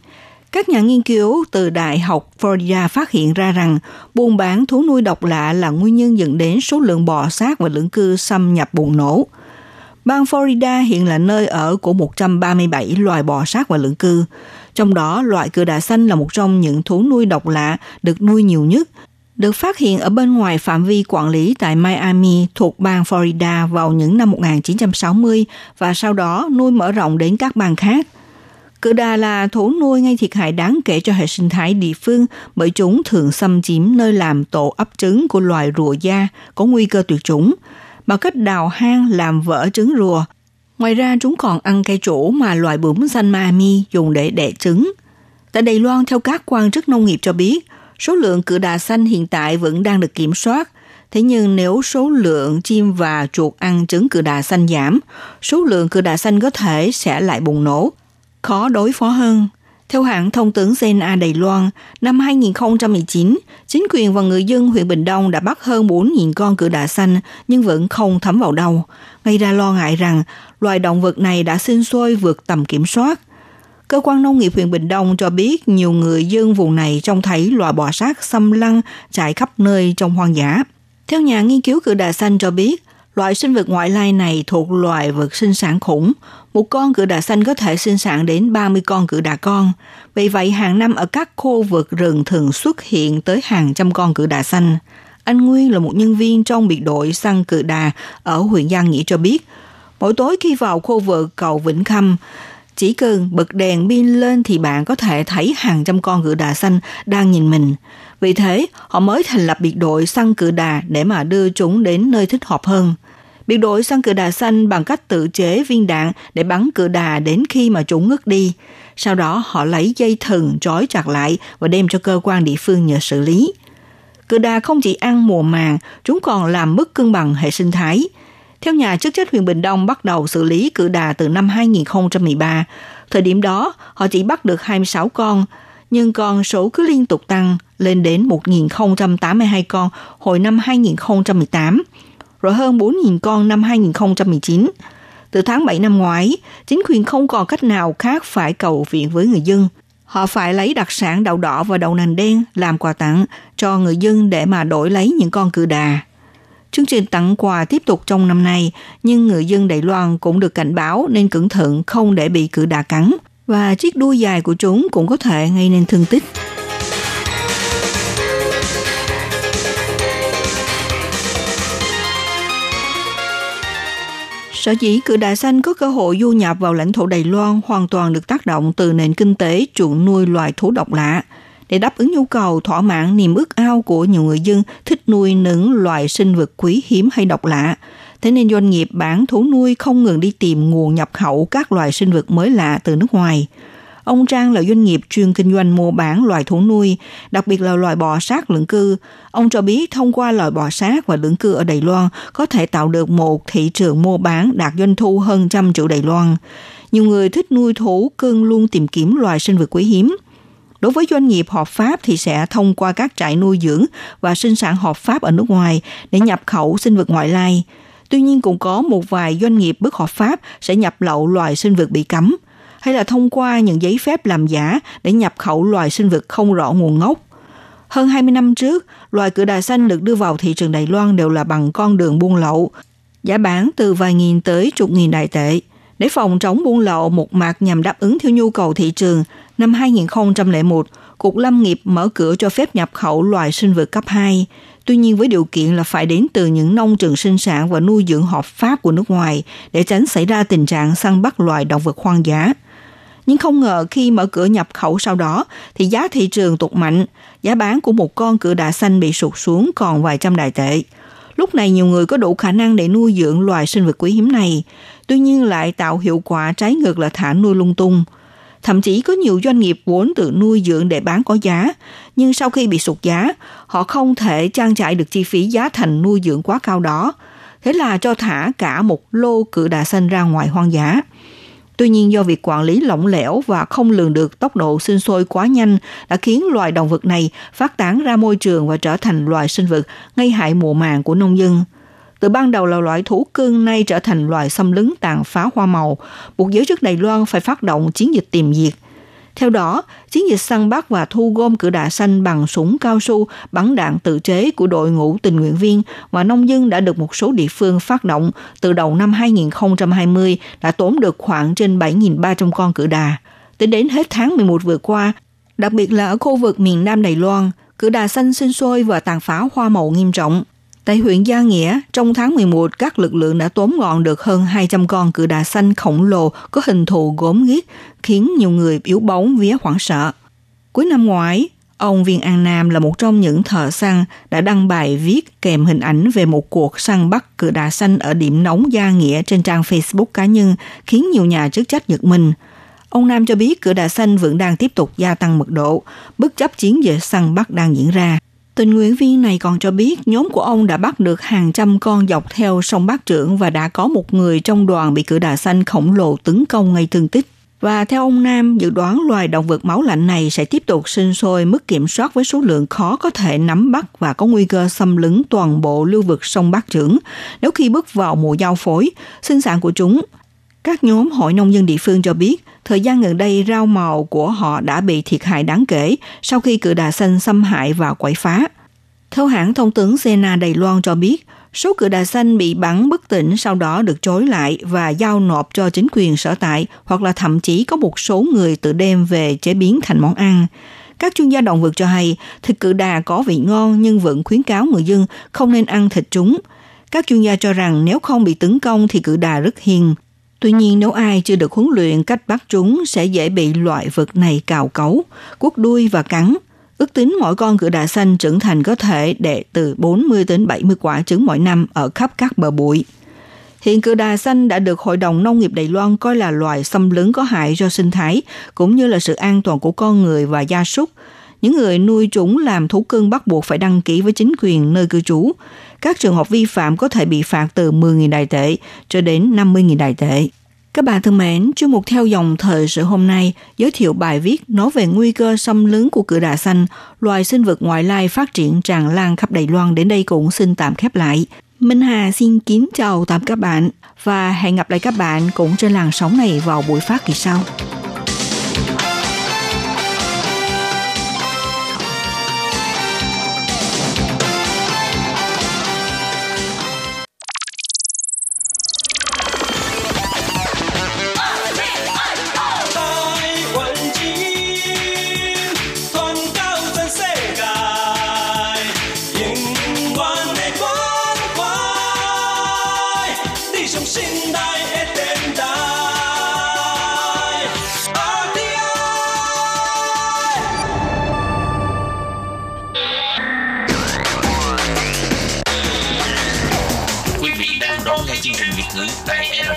Các nhà nghiên cứu từ Đại học Florida phát hiện ra rằng buôn bán thú nuôi độc lạ là nguyên nhân dẫn đến số lượng bò sát và lưỡng cư xâm nhập bùng nổ. Bang Florida hiện là nơi ở của 137 loài bò sát và lưỡng cư. Trong đó, loại cự đà xanh là một trong những thú nuôi độc lạ được nuôi nhiều nhất được phát hiện ở bên ngoài phạm vi quản lý tại Miami thuộc bang Florida vào những năm 1960 và sau đó nuôi mở rộng đến các bang khác. Cự đà là thú nuôi gây thiệt hại đáng kể cho hệ sinh thái địa phương bởi chúng thường xâm chiếm nơi làm tổ ấp trứng của loài rùa da có nguy cơ tuyệt chủng bằng cách đào hang làm vỡ trứng rùa. Ngoài ra chúng còn ăn cây chỗ mà loài bướm xanh Miami dùng để đẻ trứng. Tại Đài Loan, theo các quan chức nông nghiệp cho biết, Số lượng cự đà xanh hiện tại vẫn đang được kiểm soát, thế nhưng nếu số lượng chim và chuột ăn trứng cự đà xanh giảm, số lượng cự đà xanh có thể sẽ lại bùng nổ, khó đối phó hơn. Theo hãng thông tấn CNA Đài Loan, năm 2019, chính quyền và người dân huyện Bình Đông đã bắt hơn 4.000 con cự đà xanh nhưng vẫn không thấm vào đâu, gây ra lo ngại rằng loài động vật này đã sinh sôi vượt tầm kiểm soát – Cơ quan nông nghiệp huyện Bình Đông cho biết nhiều người dân vùng này trông thấy loài bò sát xâm lăng chạy khắp nơi trong hoang dã. Theo nhà nghiên cứu cự đà xanh cho biết, loại sinh vật ngoại lai này thuộc loài vật sinh sản khủng. Một con cự đà xanh có thể sinh sản đến 30 con cự đà con. Vì vậy, hàng năm ở các khu vực rừng thường xuất hiện tới hàng trăm con cự đà xanh. Anh Nguyên là một nhân viên trong biệt đội săn cự đà ở huyện Giang Nghĩa cho biết, mỗi tối khi vào khu vực cầu Vĩnh Khâm, chỉ cần bật đèn pin lên thì bạn có thể thấy hàng trăm con cự đà xanh đang nhìn mình. Vì thế, họ mới thành lập biệt đội săn cự đà để mà đưa chúng đến nơi thích hợp hơn. Biệt đội săn cự đà xanh bằng cách tự chế viên đạn để bắn cự đà đến khi mà chúng ngất đi. Sau đó họ lấy dây thừng trói chặt lại và đem cho cơ quan địa phương nhờ xử lý. Cự đà không chỉ ăn mùa màng, chúng còn làm mất cân bằng hệ sinh thái. Theo nhà chức trách huyện Bình Đông bắt đầu xử lý cự đà từ năm 2013. Thời điểm đó, họ chỉ bắt được 26 con, nhưng con số cứ liên tục tăng lên đến 1.082 con hồi năm 2018, rồi hơn 4.000 con năm 2019. Từ tháng 7 năm ngoái, chính quyền không còn cách nào khác phải cầu viện với người dân. Họ phải lấy đặc sản đậu đỏ và đậu nành đen làm quà tặng cho người dân để mà đổi lấy những con cự đà. Chương trình tặng quà tiếp tục trong năm nay, nhưng người dân Đài Loan cũng được cảnh báo nên cẩn thận không để bị cự đà cắn và chiếc đuôi dài của chúng cũng có thể gây nên thương tích. Sở dĩ cự đà xanh có cơ hội du nhập vào lãnh thổ Đài Loan hoàn toàn được tác động từ nền kinh tế chuộng nuôi loài thú độc lạ. Để đáp ứng nhu cầu thỏa mãn niềm ước ao của nhiều người dân thích nuôi những loài sinh vật quý hiếm hay độc lạ, Thế nên doanh nghiệp bán thú nuôi không ngừng đi tìm nguồn nhập khẩu các loài sinh vật mới lạ từ nước ngoài. Ông Trang là doanh nghiệp chuyên kinh doanh mua bán loài thú nuôi, đặc biệt là loài bò sát lưỡng cư. Ông cho biết thông qua loài bò sát và lưỡng cư ở Đài Loan có thể tạo được một thị trường mua bán đạt doanh thu hơn trăm triệu Đài Loan. Nhiều người thích nuôi thú cưng luôn tìm kiếm loài sinh vật quý hiếm. Đối với doanh nghiệp hợp pháp thì sẽ thông qua các trại nuôi dưỡng và sinh sản hợp pháp ở nước ngoài để nhập khẩu sinh vật ngoại lai. Tuy nhiên cũng có một vài doanh nghiệp bất hợp pháp sẽ nhập lậu loài sinh vật bị cấm, hay là thông qua những giấy phép làm giả để nhập khẩu loài sinh vật không rõ nguồn gốc. Hơn 20 năm trước, loài cự đà xanh được đưa vào thị trường Đài Loan đều là bằng con đường buôn lậu, giá bán từ vài nghìn tới chục nghìn đại tệ. Để phòng chống buôn lậu một mặt nhằm đáp ứng theo nhu cầu thị trường, năm 2001, Cục Lâm nghiệp mở cửa cho phép nhập khẩu loài sinh vật cấp 2, tuy nhiên với điều kiện là phải đến từ những nông trường sinh sản và nuôi dưỡng hợp pháp của nước ngoài để tránh xảy ra tình trạng săn bắt loài động vật hoang dã. Nhưng không ngờ khi mở cửa nhập khẩu sau đó thì giá thị trường tụt mạnh, giá bán của một con cựa đà xanh bị sụt xuống còn vài trăm đại tệ. Lúc này nhiều người có đủ khả năng để nuôi dưỡng loài sinh vật quý hiếm này, tuy nhiên lại tạo hiệu quả trái ngược là thả nuôi lung tung – Thậm chí có nhiều doanh nghiệp vốn tự nuôi dưỡng để bán có giá, nhưng sau khi bị sụt giá, họ không thể trang trải được chi phí giá thành nuôi dưỡng quá cao đó. Thế là cho thả cả một lô cự đà xanh ra ngoài hoang dã. Tuy nhiên do việc quản lý lỏng lẻo và không lường được tốc độ sinh sôi quá nhanh đã khiến loài động vật này phát tán ra môi trường và trở thành loài sinh vật gây hại mùa màng của nông dân – từ ban đầu là loại thú cưng nay trở thành loài xâm lấn tàn phá hoa màu, buộc giới chức Đài Loan phải phát động chiến dịch tìm diệt. Theo đó, chiến dịch săn bắt và thu gom cự đà xanh bằng súng cao su bắn đạn tự chế của đội ngũ tình nguyện viên và nông dân đã được một số địa phương phát động từ đầu năm 2020 đã tóm được khoảng trên 7.300 con cự đà. Tính đến hết tháng 11 vừa qua, đặc biệt là ở khu vực miền Nam Đài Loan, cự đà xanh sinh sôi và tàn phá hoa màu nghiêm trọng. Tại huyện Gia Nghĩa, trong tháng 11, các lực lượng đã tóm gọn được hơn 200 con cự đà xanh khổng lồ có hình thù gốm ghiếc, khiến nhiều người yếu bóng vía hoảng sợ. Cuối năm ngoái, ông Viên An Nam là một trong những thợ săn đã đăng bài viết kèm hình ảnh về một cuộc săn bắt cự đà xanh ở điểm nóng Gia Nghĩa trên trang Facebook cá nhân, khiến nhiều nhà chức trách giật mình. Ông Nam cho biết cự đà xanh vẫn đang tiếp tục gia tăng mật độ, bất chấp chiến dịch săn bắt đang diễn ra. Tình nguyện viên này còn cho biết nhóm của ông đã bắt được hàng trăm con dọc theo sông Bát Trưởng và đã có một người trong đoàn bị cự đà xanh khổng lồ tấn công gây thương tích. Và theo ông Nam, dự đoán loài động vật máu lạnh này sẽ tiếp tục sinh sôi mức kiểm soát với số lượng khó có thể nắm bắt và có nguy cơ xâm lấn toàn bộ lưu vực sông Bát Trưởng nếu khi bước vào mùa giao phối, sinh sản của chúng. Các nhóm hội nông dân địa phương cho biết, thời gian gần đây rau màu của họ đã bị thiệt hại đáng kể sau khi cự đà xanh xâm hại và quậy phá. Theo hãng thông tấn Sena Đài Loan cho biết, số cự đà xanh bị bắn bất tỉnh sau đó được trối lại và giao nộp cho chính quyền sở tại hoặc là thậm chí có một số người tự đem về chế biến thành món ăn. Các chuyên gia động vật cho hay thịt cự đà có vị ngon nhưng vẫn khuyến cáo người dân không nên ăn thịt chúng. Các chuyên gia cho rằng nếu không bị tấn công thì cự đà rất hiền. Tuy nhiên nếu ai chưa được huấn luyện cách bắt chúng sẽ dễ bị loại vật này cào cấu, cuốc đuôi và cắn. Ước tính mỗi con cự đà xanh trưởng thành có thể đẻ từ 40 đến 70 quả trứng mỗi năm ở khắp các bờ bụi. Hiện cự đà xanh đã được Hội đồng Nông nghiệp Đài Loan coi là loài xâm lấn có hại cho sinh thái, cũng như là sự an toàn của con người và gia súc. Những người nuôi chúng làm thú cưng bắt buộc phải đăng ký với chính quyền nơi cư trú. Các trường hợp vi phạm có thể bị phạt từ 10.000 đài tệ cho đến 50.000 đài tệ. Các bạn thân mến, chương mục theo dòng thời sự hôm nay giới thiệu bài viết nói về nguy cơ xâm lấn của cự đà xanh, loài sinh vật ngoại lai phát triển tràn lan khắp Đài Loan đến đây cũng xin tạm khép lại. Minh Hà xin kính chào tạm các bạn và hẹn gặp lại các bạn cũng trên làn sóng này vào buổi phát kỳ sau.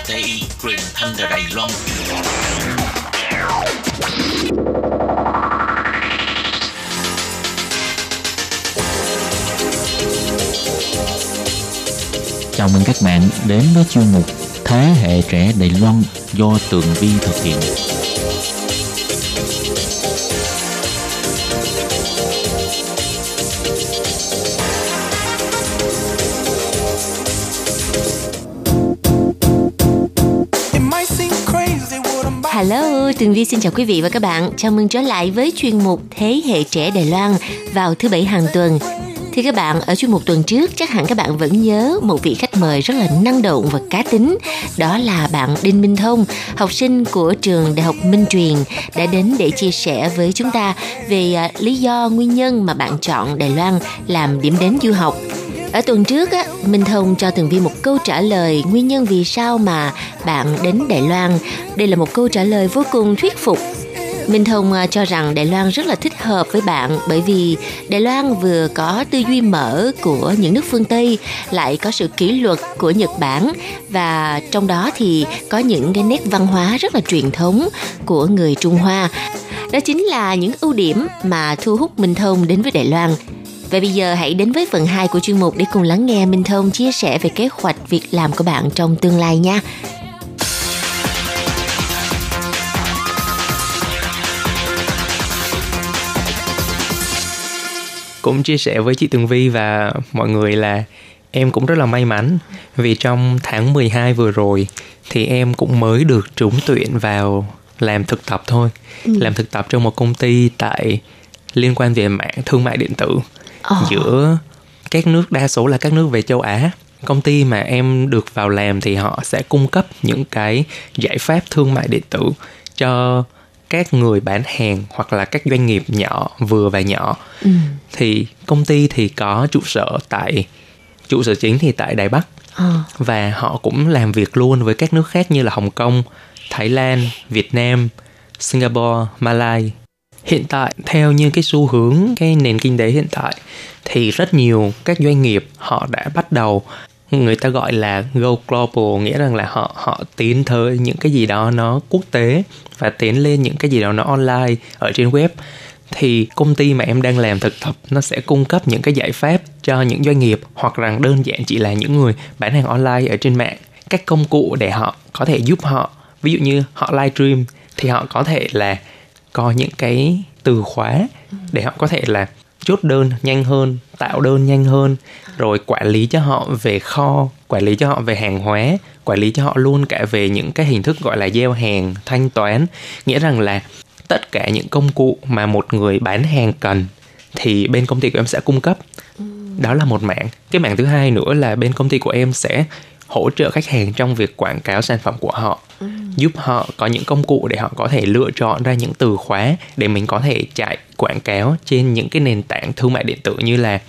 RTI truyền thanh từ Đài Loan. Chào mừng các bạn đến với chuyên mục Thế hệ trẻ Đài Loan do Tường Vi thực hiện. Tôi Tường Vi xin chào quý vị và các bạn. Chào mừng trở lại với chuyên mục Thế hệ trẻ Đài Loan vào thứ bảy hàng tuần. Thì các bạn, ở chuyên mục tuần trước chắc hẳn các bạn vẫn nhớ một vị khách mời rất là năng động và cá tính. Đó là bạn Đinh Minh Thông, học sinh của trường Đại học Minh Truyền đã đến để chia sẻ với chúng ta về à, lý do nguyên nhân mà bạn chọn Đài Loan làm điểm đến du học ở tuần trước á, Minh Thông cho Tường Vi một câu trả lời nguyên nhân vì sao mà bạn đến Đài Loan. Đây là một câu trả lời vô cùng thuyết phục Minh Thông à, cho rằng Đài Loan rất là thích hợp với bạn bởi vì Đài Loan vừa có tư duy mở của những nước phương Tây, lại có sự kỷ luật của Nhật Bản và trong đó thì có những cái nét văn hóa rất là truyền thống của người Trung Hoa. Đó chính là những ưu điểm mà thu hút Minh Thông đến với Đài Loan. Và bây giờ hãy đến với phần 2 của chuyên mục để cùng lắng nghe Minh Thông chia sẻ về kế hoạch việc làm của bạn trong tương lai nha. cũng chia sẻ với chị Tường Vi và mọi người là em cũng rất là may mắn vì trong tháng 12 vừa rồi thì em cũng mới được trúng tuyển vào làm thực tập thôi. Ừ. Làm thực tập trong một công ty tại liên quan về mạng thương mại điện tử oh. giữa các nước đa số là các nước về châu Á công ty mà em được vào làm thì họ sẽ cung cấp những cái giải pháp thương mại điện tử cho các người bán hàng hoặc là các doanh nghiệp nhỏ vừa và nhỏ ừ. thì công ty thì có trụ sở tại trụ sở chính thì tại Đài Bắc à. và họ cũng làm việc luôn với các nước khác như là Hồng Kông, Thái Lan, Việt Nam, Singapore, Malai hiện tại, theo như cái xu hướng, cái nền kinh tế hiện tại, thì rất nhiều các doanh nghiệp họ đã bắt đầu, người ta gọi là go global, nghĩa rằng là họ họ tiến tới những cái gì đó nó quốc tế và tiến lên những cái gì đó nó online ở trên web. Thì công ty mà em đang làm thực tập, nó sẽ cung cấp những cái giải pháp cho những doanh nghiệp hoặc rằng đơn giản chỉ là những người bán hàng online ở trên mạng. Các công cụ để họ có thể giúp họ, ví dụ như họ livestream thì họ có thể là có những cái từ khóa để họ có thể là chốt đơn nhanh hơn, tạo đơn nhanh hơn, rồi quản lý cho họ về kho, quản lý cho họ về hàng hóa, quản lý cho họ luôn cả về những cái hình thức gọi là gieo hàng, thanh toán. Nghĩa rằng là tất cả những công cụ mà một người bán hàng cần thì bên công ty của em sẽ cung cấp. Đó là một mảng. Cái mảng thứ hai nữa là bên công ty của em sẽ hỗ trợ khách hàng trong việc quảng cáo sản phẩm của họ ừ. giúp họ có những công cụ để họ có thể lựa chọn ra những từ khóa để mình có thể chạy quảng cáo trên những cái nền tảng thương mại điện tử như là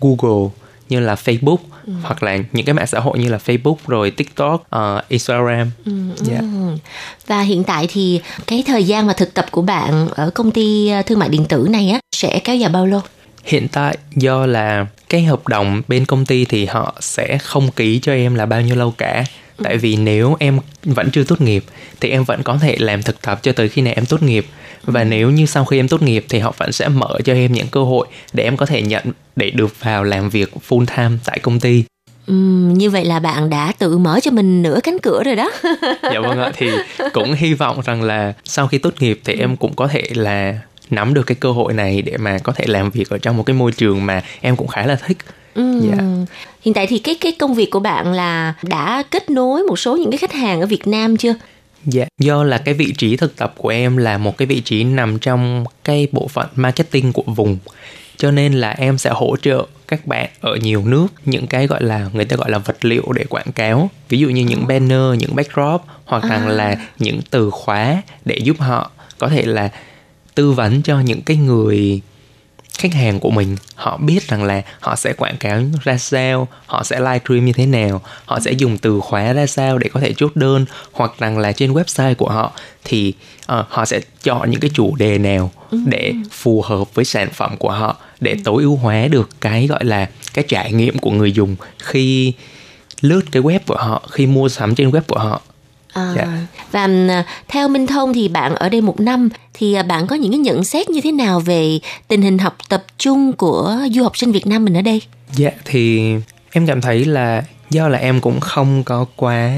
Google như là Facebook ừ. hoặc là những cái mạng xã hội như là Facebook rồi TikTok, uh, Instagram. Ừ, yeah. Ừ. Dạ. Và hiện tại thì cái thời gian mà thực tập của bạn ở công ty thương mại điện tử này á sẽ kéo dài bao lâu? Hiện tại do là cái hợp đồng bên công ty thì họ sẽ không ký cho em là bao nhiêu lâu cả. Tại vì nếu em vẫn chưa tốt nghiệp thì em vẫn có thể làm thực tập cho tới khi nào em tốt nghiệp. Và nếu như sau khi em tốt nghiệp thì họ vẫn sẽ mở cho em những cơ hội để em có thể nhận để được vào làm việc full time tại công ty. Ừm, như vậy là bạn đã tự mở cho mình nửa cánh cửa rồi đó. dạ vâng ạ thì cũng hy vọng rằng là sau khi tốt nghiệp thì em cũng có thể là nắm được cái cơ hội này để mà có thể làm việc ở trong một cái môi trường mà em cũng khá là thích Ừm. Dạ. Hiện tại thì cái cái công việc của bạn là đã kết nối một số những cái khách hàng ở Việt Nam chưa? Dạ, do là cái vị trí thực tập của em là một cái vị trí nằm trong cái bộ phận marketing của vùng cho nên là em sẽ hỗ trợ các bạn ở nhiều nước những cái gọi là người ta gọi là vật liệu để quảng cáo ví dụ như những banner những backdrop hoặc à. là những từ khóa để giúp họ có thể là tư vấn cho những cái người khách hàng của mình họ biết rằng là họ sẽ quảng cáo ra sao họ sẽ livestream như thế nào họ sẽ dùng từ khóa ra sao để có thể chốt đơn hoặc rằng là trên website của họ thì uh, họ sẽ chọn những cái chủ đề nào ừ. để phù hợp với sản phẩm của họ để ừ. tối ưu hóa được cái gọi là cái trải nghiệm của người dùng khi lướt cái web của họ khi mua sắm trên web của họ À, yeah. Và à, theo Minh Thông thì bạn ở đây một năm thì à, bạn có những cái nhận xét như thế nào về tình hình học tập chung của du học sinh Việt Nam mình ở đây? Dạ thì em cảm thấy là do là em cũng không có quá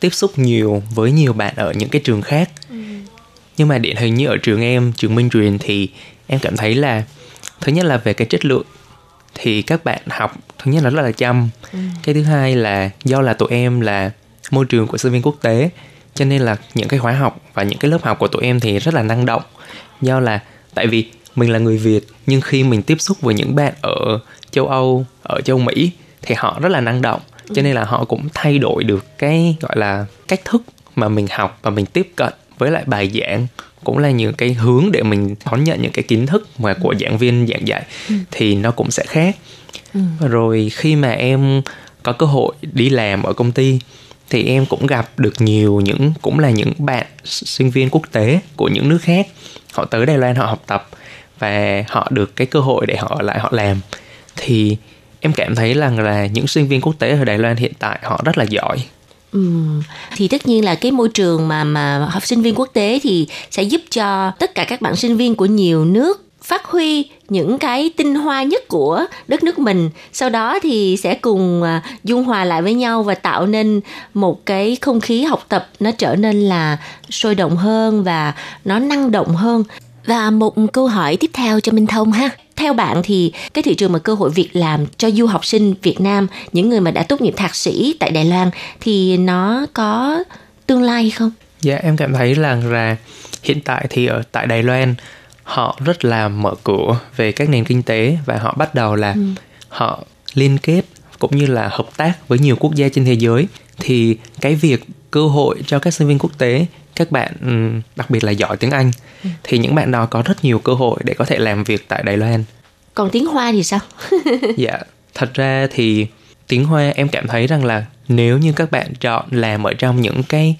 tiếp xúc nhiều với nhiều bạn ở những cái trường khác. Ừ. Nhưng mà điển hình như ở trường em, trường Minh Truyền thì em cảm thấy là thứ nhất là về cái chất lượng thì các bạn học thứ nhất là rất là chăm. Ừ. Cái thứ hai là do là tụi em là môi trường của sinh viên quốc tế. Cho nên là những cái khóa học và những cái lớp học của tụi em thì rất là năng động. Do là tại vì mình là người Việt nhưng khi mình tiếp xúc với những bạn ở châu Âu ở châu Mỹ thì họ rất là năng động. Cho nên là họ cũng thay đổi được cái gọi là cách thức mà mình học và mình tiếp cận với lại bài giảng cũng là những cái hướng để mình đón nhận những cái kiến thức mà của giảng viên giảng dạy ừ. thì nó cũng sẽ khác. Ừ. rồi khi mà em có cơ hội đi làm ở công ty thì em cũng gặp được nhiều những, cũng là những bạn sinh viên quốc tế của những nước khác họ tới Đài Loan họ học tập và họ được cái cơ hội để họ lại họ làm thì em cảm thấy rằng là những sinh viên quốc tế ở Đài Loan hiện tại họ rất là giỏi Ừ. thì tất nhiên là cái môi trường mà mà học sinh viên quốc tế thì sẽ giúp cho tất cả các bạn sinh viên của nhiều nước phát huy những cái tinh hoa nhất của đất nước mình sau đó thì sẽ cùng à, dung hòa lại với nhau và tạo nên một cái không khí học tập nó trở nên là sôi động hơn và nó năng động hơn và một câu hỏi tiếp theo cho Minh Thông ha. Theo bạn thì cái thị trường mà cơ hội việc làm cho du học sinh Việt Nam, những người mà đã tốt nghiệp thạc sĩ tại Đài Loan thì nó có tương lai hay không? Dạ em cảm thấy rằng là hiện tại thì ở tại Đài Loan họ rất là mở cửa về các nền kinh tế và họ bắt đầu là ừ. họ liên kết cũng như là hợp tác với nhiều quốc gia trên thế giới thì cái việc cơ hội cho các sinh viên quốc tế các bạn ừ, đặc biệt là giỏi tiếng Anh ừ. thì những bạn đó có rất nhiều cơ hội để có thể làm việc tại Đài Loan. Còn tiếng Hoa thì sao? dạ, thật ra thì tiếng Hoa em cảm thấy rằng là nếu như các bạn chọn làm ở trong những cái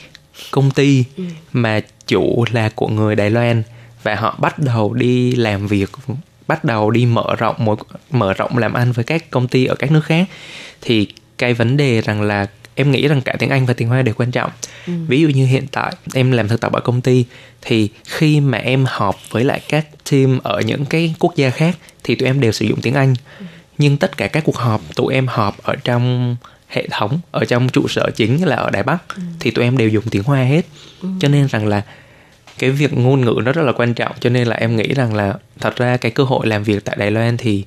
công ty ừ. mà chủ là của người Đài Loan và họ bắt đầu đi làm việc bắt đầu đi mở rộng mối mở rộng làm ăn với các công ty ở các nước khác thì cái vấn đề rằng là em nghĩ rằng cả tiếng Anh và tiếng Hoa đều quan trọng. Ừ. Ví dụ như hiện tại em làm thực tập ở công ty thì khi mà em họp với lại các team ở những cái quốc gia khác thì tụi em đều sử dụng tiếng Anh. Ừ. Nhưng tất cả các cuộc họp tụi em họp ở trong hệ thống ở trong trụ sở chính là ở Đài Bắc ừ. thì tụi em đều dùng tiếng Hoa hết. Ừ. Cho nên rằng là cái việc ngôn ngữ nó rất là quan trọng cho nên là em nghĩ rằng là thật ra cái cơ hội làm việc tại Đài Loan thì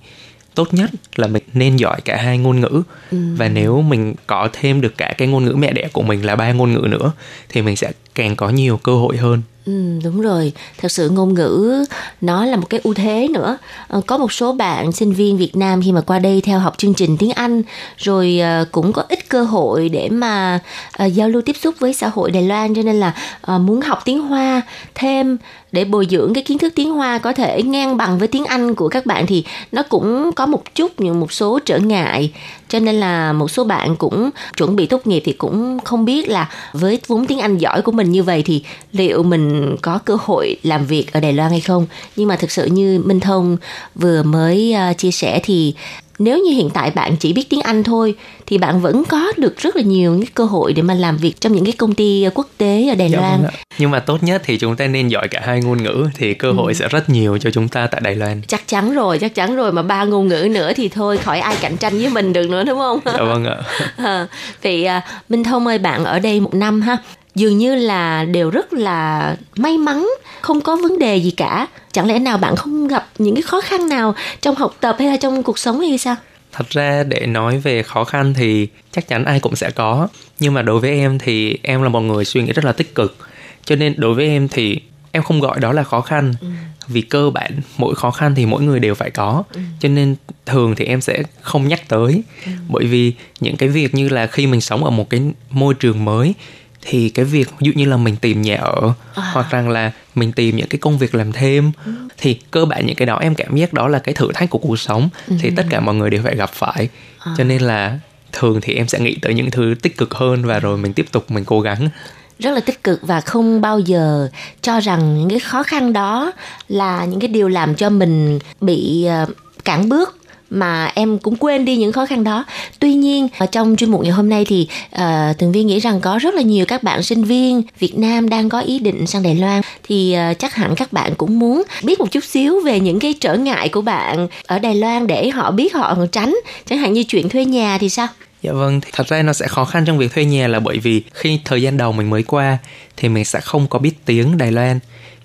tốt nhất là mình nên giỏi cả hai ngôn ngữ ừ. và nếu mình có thêm được cả cái ngôn ngữ mẹ đẻ của mình là ba ngôn ngữ nữa thì mình sẽ càng có nhiều cơ hội hơn Ừ, đúng rồi. Thật sự ngôn ngữ nó là một cái ưu thế nữa. Ờ, có một số bạn sinh viên Việt Nam khi mà qua đây theo học chương trình tiếng Anh rồi ờ, cũng có ít cơ hội để mà ờ, giao lưu tiếp xúc với xã hội Đài Loan cho nên là muốn học tiếng Hoa thêm để bồi dưỡng cái kiến thức tiếng Hoa có thể ngang bằng với tiếng Anh của các bạn thì nó cũng có một chút những một số trở ngại. Cho nên là một số bạn cũng chuẩn bị tốt nghiệp thì cũng không biết là với vốn tiếng Anh giỏi của mình như vậy thì liệu mình có cơ hội làm việc ở Đài Loan hay không. Nhưng mà thực sự như Minh Thông vừa mới à, chia sẻ thì nếu như hiện tại bạn chỉ biết tiếng Anh thôi thì bạn vẫn có được rất là nhiều những cơ hội để mà làm việc trong những cái công ty quốc tế ở Đài dạ, Loan. Vâng Nhưng mà tốt nhất thì chúng ta nên giỏi cả hai ngôn ngữ thì cơ hội ừ. sẽ rất nhiều cho chúng ta tại Đài Loan. Chắc chắn rồi, chắc chắn rồi mà ba ngôn ngữ nữa thì thôi khỏi ai cạnh tranh với mình được nữa đúng không? Dạ vâng ạ. à, vậy Minh Thông ơi bạn ở đây một năm ha dường như là đều rất là may mắn không có vấn đề gì cả. Chẳng lẽ nào bạn không gặp những cái khó khăn nào trong học tập hay là trong cuộc sống hay sao? Thật ra để nói về khó khăn thì chắc chắn ai cũng sẽ có. Nhưng mà đối với em thì em là một người suy nghĩ rất là tích cực. Cho nên đối với em thì em không gọi đó là khó khăn. Ừ. vì cơ bản mỗi khó khăn thì mỗi người đều phải có. Ừ. cho nên thường thì em sẽ không nhắc tới. Ừ. bởi vì những cái việc như là khi mình sống ở một cái môi trường mới thì cái việc ví dụ như là mình tìm nhà ở à. hoặc rằng là mình tìm những cái công việc làm thêm ừ. thì cơ bản những cái đó em cảm giác đó là cái thử thách của cuộc sống ừ. thì tất cả mọi người đều phải gặp phải à. cho nên là thường thì em sẽ nghĩ tới những thứ tích cực hơn và rồi mình tiếp tục mình cố gắng rất là tích cực và không bao giờ cho rằng những cái khó khăn đó là những cái điều làm cho mình bị ờ, cản bước mà em cũng quên đi những khó khăn đó. Tuy nhiên ở trong chuyên mục ngày hôm nay thì uh, tường vi nghĩ rằng có rất là nhiều các bạn sinh viên việt nam đang có ý định sang đài loan. Thì uh, chắc hẳn các bạn cũng muốn biết một chút xíu về những cái trở ngại của bạn ở đài loan để họ biết họ tránh. Chẳng hạn như chuyện thuê nhà thì sao? Dạ vâng, thật ra nó sẽ khó khăn trong việc thuê nhà là bởi vì khi thời gian đầu mình mới qua thì mình sẽ không có biết tiếng Đài Loan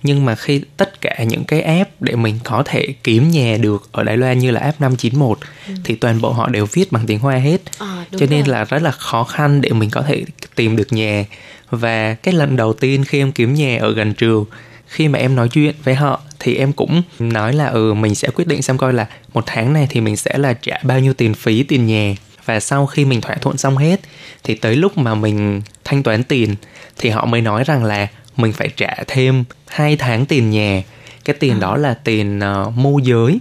nhưng mà khi tất cả những cái app để mình có thể kiếm nhà được ở Đài Loan như là app 591 ừ. thì toàn bộ họ đều viết bằng tiếng Hoa hết. À, cho nên rồi. là rất là khó khăn để mình có thể tìm được nhà. Và cái lần đầu tiên khi em kiếm nhà ở gần trường khi mà em nói chuyện với họ thì em cũng nói là ừ mình sẽ quyết định xem coi là một tháng này thì mình sẽ là trả bao nhiêu tiền phí tiền nhà và sau khi mình thỏa thuận xong hết thì tới lúc mà mình thanh toán tiền thì họ mới nói rằng là mình phải trả thêm 2 tháng tiền nhà cái tiền à. đó là tiền uh, môi giới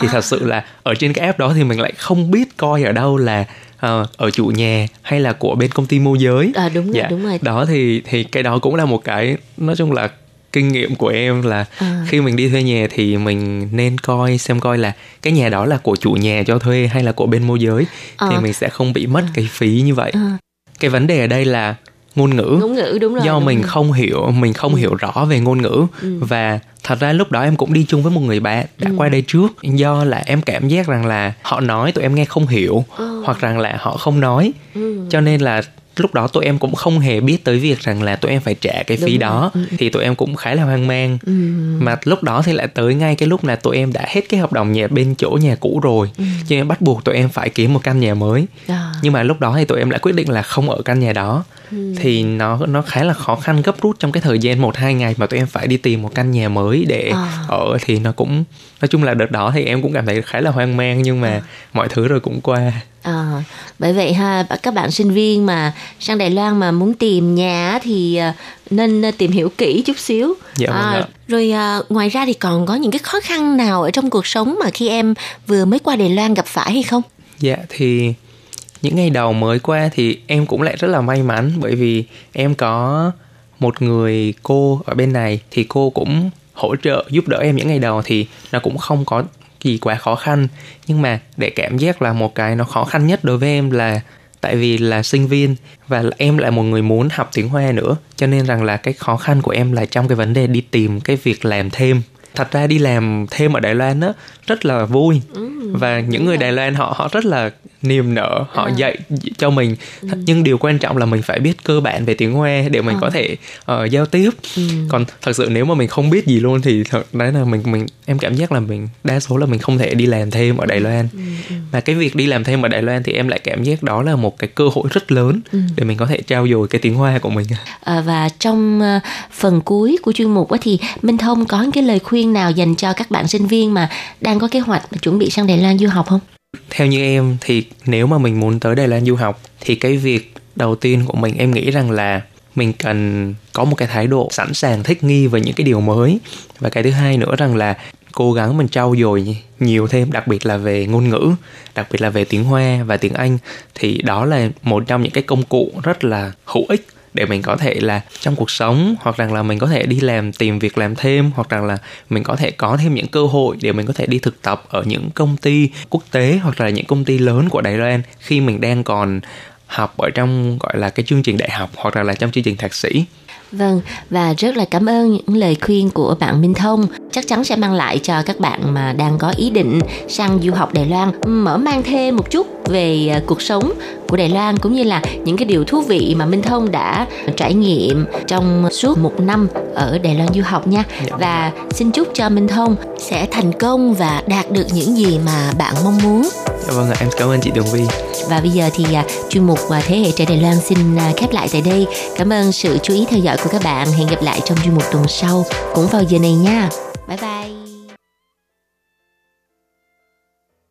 thì à. thật sự là ở trên cái app đó thì mình lại không biết coi ở đâu là uh, ở chủ nhà hay là của bên công ty môi giới à đúng rồi dạ. đúng rồi đó thì thì cái đó cũng là một cái nói chung là kinh nghiệm của em là à. khi mình đi thuê nhà thì mình nên coi xem coi là cái nhà đó là của chủ nhà cho thuê hay là của bên môi giới à. thì mình sẽ không bị mất à. cái phí như vậy à. cái vấn đề ở đây là ngôn ngữ ngôn ngữ đúng rồi do đúng mình rồi. không hiểu mình không ừ. hiểu rõ về ngôn ngữ ừ. và thật ra lúc đó em cũng đi chung với một người bạn đã ừ. qua đây trước do là em cảm giác rằng là họ nói tụi em nghe không hiểu ừ. hoặc rằng là họ không nói ừ. cho nên là lúc đó tụi em cũng không hề biết tới việc rằng là tụi em phải trả cái phí Đúng đó rồi. Ừ. thì tụi em cũng khá là hoang mang ừ. mà lúc đó thì lại tới ngay cái lúc là tụi em đã hết cái hợp đồng nhà bên chỗ nhà cũ rồi ừ. cho nên bắt buộc tụi em phải kiếm một căn nhà mới à. nhưng mà lúc đó thì tụi em lại quyết định là không ở căn nhà đó ừ. thì nó nó khá là khó khăn gấp rút trong cái thời gian một hai ngày mà tụi em phải đi tìm một căn nhà mới để à. ở thì nó cũng nói chung là đợt đó thì em cũng cảm thấy khá là hoang mang nhưng mà à. mọi thứ rồi cũng qua À, bởi vậy ha các bạn sinh viên mà sang Đài Loan mà muốn tìm nhà thì nên tìm hiểu kỹ chút xíu. Dạ, à, rồi à, ngoài ra thì còn có những cái khó khăn nào ở trong cuộc sống mà khi em vừa mới qua Đài Loan gặp phải hay không? Dạ thì những ngày đầu mới qua thì em cũng lại rất là may mắn bởi vì em có một người cô ở bên này thì cô cũng hỗ trợ giúp đỡ em những ngày đầu thì nó cũng không có gì quá khó khăn. Nhưng mà để cảm giác là một cái nó khó khăn nhất đối với em là tại vì là sinh viên và em lại một người muốn học tiếng hoa nữa cho nên rằng là cái khó khăn của em là trong cái vấn đề đi tìm cái việc làm thêm. Thật ra đi làm thêm ở Đài Loan á rất là vui. Ừ, và những người Đài Loan họ họ rất là niềm nở họ à. dạy cho mình ừ. nhưng điều quan trọng là mình phải biết cơ bản về tiếng Hoa để mình à. có thể uh, giao tiếp ừ. còn thật sự nếu mà mình không biết gì luôn thì thật đấy là mình mình em cảm giác là mình đa số là mình không thể đi làm thêm ở Đài Loan ừ. Ừ. mà cái việc đi làm thêm ở Đài Loan thì em lại cảm giác đó là một cái cơ hội rất lớn ừ. để mình có thể trao dồi cái tiếng Hoa của mình à, và trong uh, phần cuối của chuyên mục thì Minh Thông có cái lời khuyên nào dành cho các bạn sinh viên mà đang có kế hoạch chuẩn bị sang Đài Loan du học không? Theo như em, thì nếu mà mình muốn tới Đài Loan du học, thì cái việc đầu tiên của mình, em nghĩ rằng là mình cần có một cái thái độ sẵn sàng thích nghi với những cái điều mới. Và cái thứ hai nữa rằng là cố gắng mình trau dồi nhiều thêm, đặc biệt là về ngôn ngữ, đặc biệt là về tiếng hoa và tiếng anh, thì đó là một trong những cái công cụ rất là hữu ích để mình có thể là trong cuộc sống hoặc rằng là mình có thể đi làm tìm việc làm thêm hoặc rằng là mình có thể có thêm những cơ hội để mình có thể đi thực tập ở những công ty quốc tế hoặc là những công ty lớn của Đài Loan khi mình đang còn học ở trong gọi là cái chương trình đại học hoặc là, là trong chương trình thạc sĩ. Vâng, và rất là cảm ơn những lời khuyên của bạn Minh Thông. Chắc chắn sẽ mang lại cho các bạn mà đang có ý định sang du học Đài Loan mở mang thêm một chút về à, cuộc sống của Đài Loan cũng như là những cái điều thú vị mà Minh Thông đã trải nghiệm trong suốt một năm ở Đài Loan du học nha. Dạ. Và xin chúc cho Minh Thông sẽ thành công và đạt được những gì mà bạn mong muốn. Dạ vâng ạ, em cảm ơn chị Đường Vi. Và bây giờ thì uh, chuyên mục uh, Thế hệ trẻ Đài Loan xin uh, khép lại tại đây. Cảm ơn sự chú ý theo dõi của các bạn. Hẹn gặp lại trong chuyên mục tuần sau cũng vào giờ này nha. Bye bye.